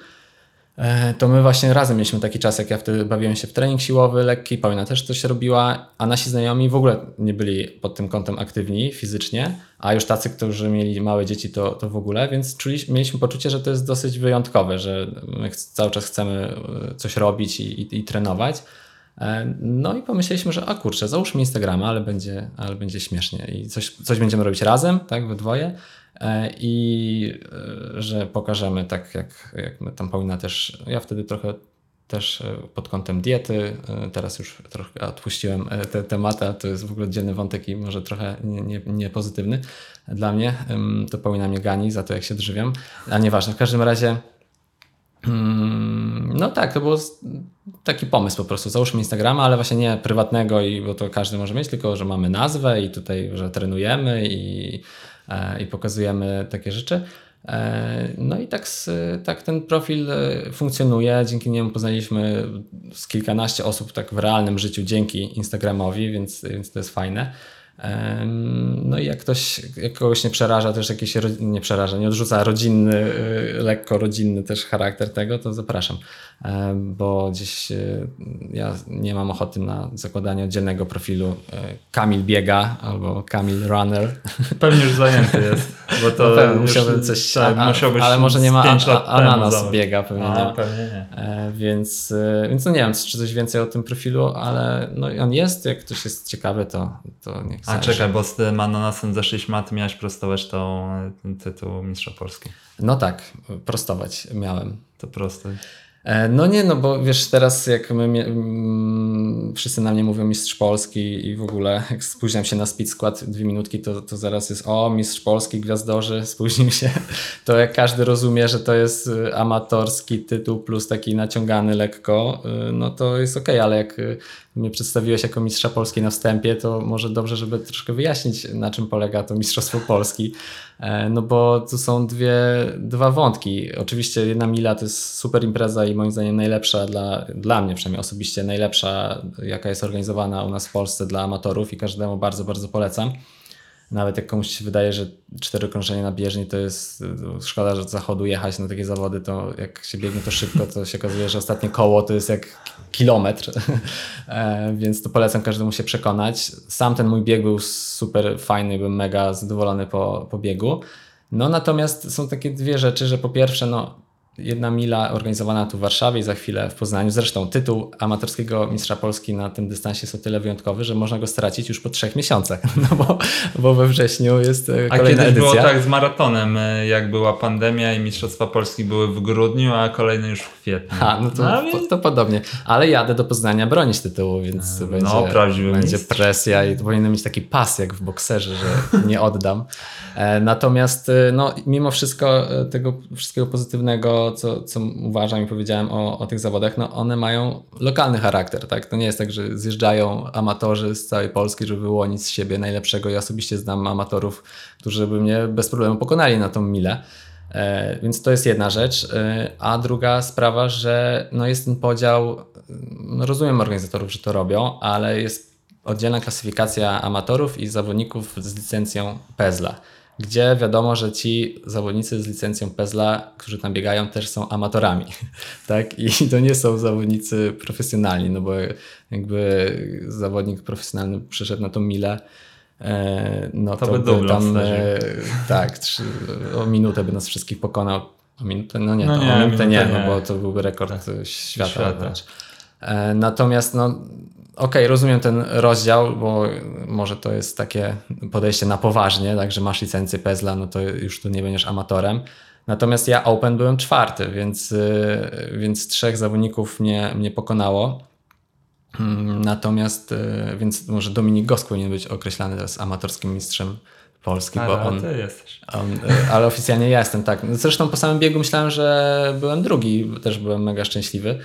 to my właśnie razem mieliśmy taki czas, jak ja wtedy bawiłem się w trening siłowy, lekki, Paulina też coś robiła, a nasi znajomi w ogóle nie byli pod tym kątem aktywni fizycznie, a już tacy, którzy mieli małe dzieci, to, to w ogóle, więc czuliśmy, mieliśmy poczucie, że to jest dosyć wyjątkowe, że my cały czas chcemy e, coś robić i, i, i trenować. E, No i pomyśleliśmy, że a kurczę, załóżmy Instagrama, ale będzie, ale będzie śmiesznie i coś, coś będziemy robić razem, tak, we dwoje E, i e, że pokażemy tak jak, jak my tam Paulina też, ja wtedy trochę też e, pod kątem diety, e, teraz już trochę odpuściłem e, te tematy, to jest w ogóle dzielny wątek i może trochę nie, nie, nie dla mnie, to Paulina mnie gani za to jak się drzywiam, a nieważne, w każdym razie Mm, No tak, to był taki pomysł po prostu. Załóżmy Instagrama, ale właśnie nie prywatnego, i, bo to każdy może mieć, tylko że mamy nazwę i tutaj, że trenujemy i, e, i pokazujemy takie rzeczy. E, No i tak, tak ten profil e, funkcjonuje. Dzięki niemu poznaliśmy z kilkanaście osób tak w realnym życiu dzięki Instagramowi, więc, więc to jest fajne. No i jak ktoś, jak kogoś nie przeraża też jakiś, nie przeraża, nie odrzuca rodzinny, y, lekko rodzinny też charakter tego, to zapraszam, bo gdzieś y, ja nie mam ochoty na zakładanie oddzielnego profilu y, Kamil biega albo Kamil runner. Pewnie już zajęty jest. Bo to To pewnie musiałbym coś, tak, a, musiałbyś ale może nie ma a, ananas biega, pewnie A, nie. pewnie nie. E, Więc, więc no nie wiem, czy coś więcej o tym profilu, ale no on jest, jak ktoś jest ciekawy, to, to niech A zajrzy. czekaj, bo z tym ananasem zeszliśmy, a ty miałeś prostować tą ten tytuł mistrza Polski. No tak, prostować miałem. To proste. E, No nie, no bo wiesz, teraz jak my, mm, wszyscy na mnie mówią mistrz Polski i w ogóle jak spóźniam się na speed skład dwie minutki, to, to zaraz jest o, mistrz Polski, gwiazdorzy, spóźnił się. To jak każdy rozumie, że to jest y, amatorski tytuł plus taki naciągany lekko, y, no to jest okej, ale jak y, mnie przedstawiłeś jako mistrza Polski na wstępie, to może dobrze, żeby troszkę wyjaśnić, na czym polega to Mistrzostwo Polski. E, no bo tu są dwie, dwa wątki. Oczywiście jedna mila to jest super impreza i moim zdaniem najlepsza dla, dla mnie przynajmniej osobiście najlepsza, jaka jest organizowana u nas w Polsce dla amatorów i każdemu bardzo, bardzo polecam. Nawet jak komuś się wydaje, że cztery krążenia na bieżni to jest szkoda, że z zachodu jechać na takie zawody, to jak się biegnie to szybko, to się okazuje, że ostatnie koło to jest jak kilometr, e, więc to polecam każdemu się przekonać. Sam ten mój bieg był super fajny, byłem mega zadowolony po, po biegu. No natomiast są takie dwie rzeczy, że po pierwsze, no jedna mila organizowana tu w Warszawie i za chwilę w Poznaniu. Zresztą tytuł amatorskiego mistrza Polski na tym dystansie jest o tyle wyjątkowy, że można go stracić już po trzech miesiącach, no bo, bo we wrześniu jest e, a kolejna kiedyś edycja. było tak z maratonem, e, jak była pandemia i Mistrzostwa Polski były w grudniu, a kolejne już w kwietniu. A, no to, No, po, to podobnie. Ale jadę do Poznania bronić tytułu, więc No, będzie, będzie presja i to powinien mieć taki pas jak w bokserze, że nie oddam. E, Natomiast e, no, mimo wszystko e, tego wszystkiego pozytywnego, co, co uważam i powiedziałem o, o tych zawodach, no one mają lokalny charakter. Tak? To nie jest tak, że zjeżdżają amatorzy z całej Polski, żeby wyłonić z siebie najlepszego. Ja osobiście znam amatorów, którzy by mnie bez problemu pokonali na tą milę. Więc to jest jedna rzecz. A druga sprawa, że no jest ten podział, no rozumiem organizatorów, że to robią, ale jest oddzielna klasyfikacja amatorów i zawodników z licencją PEZLA, gdzie wiadomo, że ci zawodnicy z licencją PEZLA, którzy tam biegają, też są amatorami. tak? I to nie są zawodnicy profesjonalni, no bo jakby zawodnik profesjonalny przyszedł na tą milę, e, no To to, by by tam e, tak, trzy, o minutę by nas wszystkich pokonał. O minutę? No nie, No nie, o minutę nie, minutę no nie. bo to byłby rekord e, świata. Świata. E, Natomiast no okej, rozumiem ten rozdział, bo może to jest takie podejście na poważnie, tak, że masz licencję PESLA, no to już tu nie będziesz amatorem. Natomiast ja Open byłem czwarty, więc, y, więc trzech zawodników mnie, mnie pokonało. Mm, Natomiast, y, więc może Dominik Gosk powinien być określany teraz amatorskim mistrzem Polski, bo Ale on, ty jesteś. on, y, ale oficjalnie ja jestem, tak. Zresztą po samym biegu myślałem, że byłem drugi, też byłem mega szczęśliwy,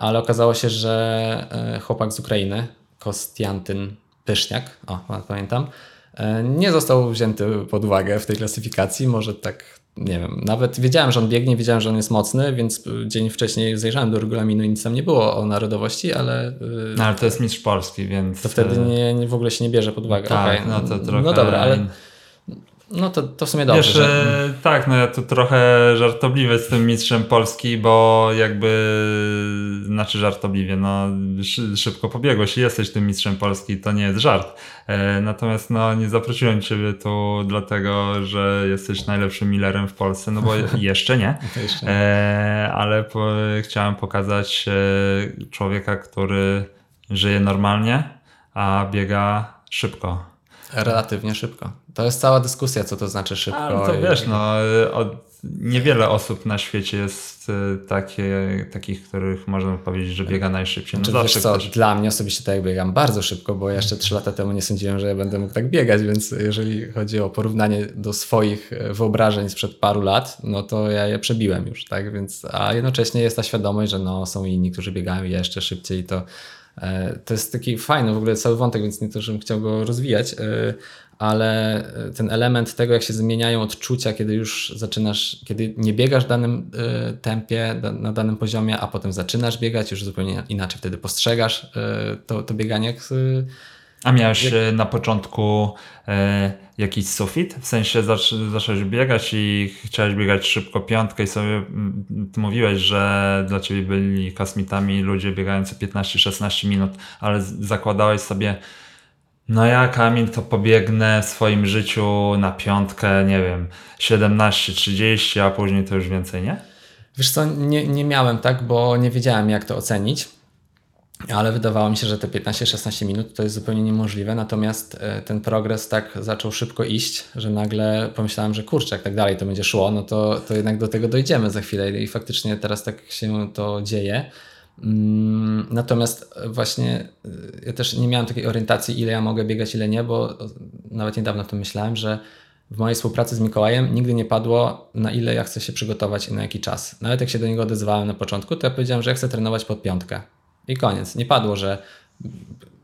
ale okazało się, że e, chłopak z Ukrainy, Kostiantyn Pyszniak, o, pamiętam, e, nie został wzięty pod uwagę w tej klasyfikacji, może tak, nie wiem, nawet wiedziałem, że on biegnie, wiedziałem, że on jest mocny, więc dzień wcześniej zajrzałem do regulaminu i nic tam nie było o narodowości, ale No ale to jest mistrz Polski, więc... to wtedy e, nie, nie, w ogóle się nie bierze pod uwagę. Tak, Okej. no to trochę... No dobra, ale no to, to w sumie dobrze. Wiesz, że, e, tak, no ja tu trochę żartobliwy z tym mistrzem Polski, bo jakby, znaczy żartobliwie, no szy, szybko pobiegłeś i jesteś tym mistrzem Polski, to nie jest żart. E, natomiast no nie zaprosiłem Ciebie tu dlatego, że jesteś najlepszym millerem w Polsce, no bo jeszcze nie. Jeszcze. E, ale po, chciałem pokazać człowieka, który żyje normalnie, a biega szybko. Relatywnie szybko. To jest cała dyskusja, co to znaczy szybko. Ale to i- wiesz, no, od, niewiele osób na świecie jest y, takie, takich, których można powiedzieć, że biega najszybciej. No Czy zawsze wiesz co, ktoś... dla mnie osobiście tak biegam bardzo szybko, bo jeszcze 3 lata temu nie sądziłem, że ja będę mógł tak biegać, więc jeżeli chodzi o porównanie do swoich e, wyobrażeń sprzed paru lat, no to ja je przebiłem już, tak? Więc, a jednocześnie jest ta świadomość, że no, są inni, którzy biegają jeszcze szybciej i to, to jest taki fajny w ogóle cały wątek, więc nie to, żebym chciał go rozwijać, e, ale ten element tego, jak się zmieniają odczucia, kiedy już zaczynasz, kiedy nie biegasz w danym e, tempie, na danym poziomie, a potem zaczynasz biegać, już zupełnie inaczej wtedy postrzegasz e, to, to bieganie. jak, e, A miałeś y, na początku e, jakiś sufit? W sensie zac- zacząłeś biegać i chciałeś biegać szybko piątkę i sobie mówiłeś, że dla ciebie byli kosmitami ludzie biegający 15-16 minut, ale zakładałeś sobie no ja Kamil to pobiegnę w swoim życiu na piątkę, nie wiem, 17-30, a później to już więcej, nie? Wiesz co, nie, nie miałem tak, bo nie wiedziałem jak to ocenić, ale wydawało mi się, że te 15-16 minut to jest zupełnie niemożliwe, natomiast e, ten progres tak zaczął szybko iść, że nagle pomyślałem, że kurczę, jak tak dalej to będzie szło, no to, to jednak do tego dojdziemy za chwilę i faktycznie teraz tak się to dzieje. Mm, Natomiast właśnie y, ja też nie miałem takiej orientacji, ile ja mogę biegać, ile nie, bo nawet niedawno o tym myślałem, że w mojej współpracy z Mikołajem nigdy nie padło, na ile ja chcę się przygotować i na jaki czas. Nawet jak się do niego odezwałem na początku, to ja powiedziałem, że ja chcę trenować pod piątkę. I koniec. Nie padło, że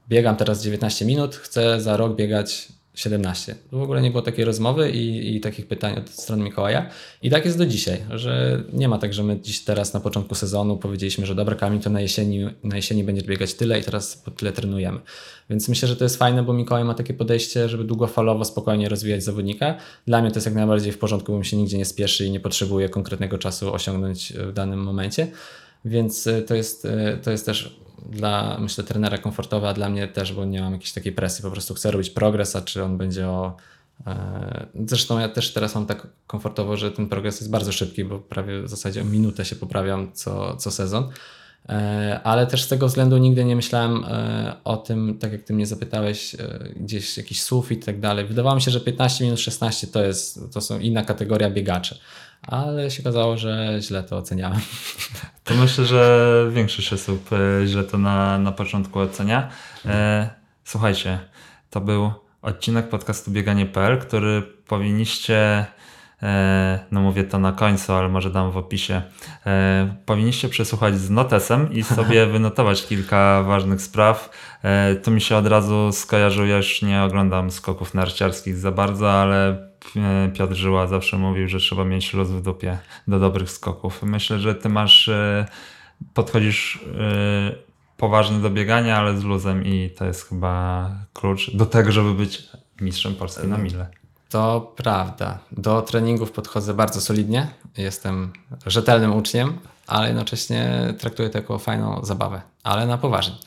biegam teraz 19 minut, chcę za rok biegać 17. W ogóle nie było takiej rozmowy i, i takich pytań od strony Mikołaja. I tak jest do dzisiaj, że nie ma tak, że my dziś teraz na początku sezonu powiedzieliśmy, że dobra Kamil, to na jesieni, na jesieni będziesz biegać tyle i teraz po tyle trenujemy. Więc myślę, że to jest fajne, bo Mikołaj ma takie podejście, żeby długofalowo, spokojnie rozwijać zawodnika. Dla mnie to jest jak najbardziej w porządku, bo mi się nigdzie nie spieszy i nie potrzebuję konkretnego czasu osiągnąć w danym momencie. Więc y, to jest, y, to jest też dla, myślę, trenera komfortowe, a dla mnie też, bo nie mam jakiejś takiej presji. Po prostu chcę robić progres, a czy on będzie o. e, Zresztą ja też teraz mam tak komfortowo, że ten progres jest bardzo szybki, bo prawie w zasadzie o minutę się poprawiam co, co sezon. E, Ale też z tego względu nigdy nie myślałem e, o tym, tak jak ty mnie zapytałeś, e, gdzieś jakiś sufit i tak dalej. Wydawało mi się, że 15 minut 16 to jest, to są inna kategoria biegaczy. Ale się okazało, że źle to oceniałem. To myślę, że większość osób źle to na, na początku ocenia. Słuchajcie, to był odcinek podcastu bieganie.pl, który powinniście, no mówię to na końcu, ale może dam w opisie, e, powinniście przesłuchać z notesem i sobie wynotować kilka ważnych spraw. E, tu mi się od razu skojarzył, ja już nie oglądam skoków narciarskich za bardzo, ale e, Piotr Żyła zawsze mówił, że trzeba mieć luz w dupie do dobrych skoków. Myślę, że ty masz, e, podchodzisz e, poważnie do biegania, ale z luzem i to jest chyba klucz do tego, żeby być mistrzem Polski na mile. To prawda. Do treningów podchodzę bardzo solidnie. Jestem rzetelnym uczniem, ale jednocześnie traktuję to jako fajną zabawę, ale na poważnie.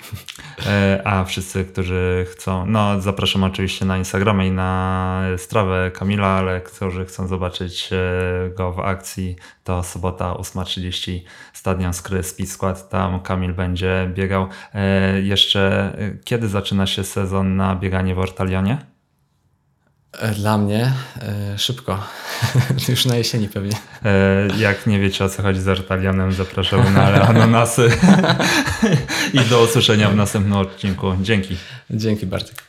E, A wszyscy, którzy chcą, no zapraszam oczywiście na Instagramie i na strawę Kamila, ale którzy chcą zobaczyć e, go w akcji, to sobota 8.30 Stadion Skry Speed Squad, tam Kamil będzie biegał. E, Jeszcze kiedy zaczyna się sezon na bieganie w Ortalionie? E, Dla mnie e, szybko. Już na jesieni pewnie. E, Jak nie wiecie o co chodzi z Ortalionem, zapraszamy na ananasy i do usłyszenia w następnym odcinku. Dzięki. Dzięki Bartek.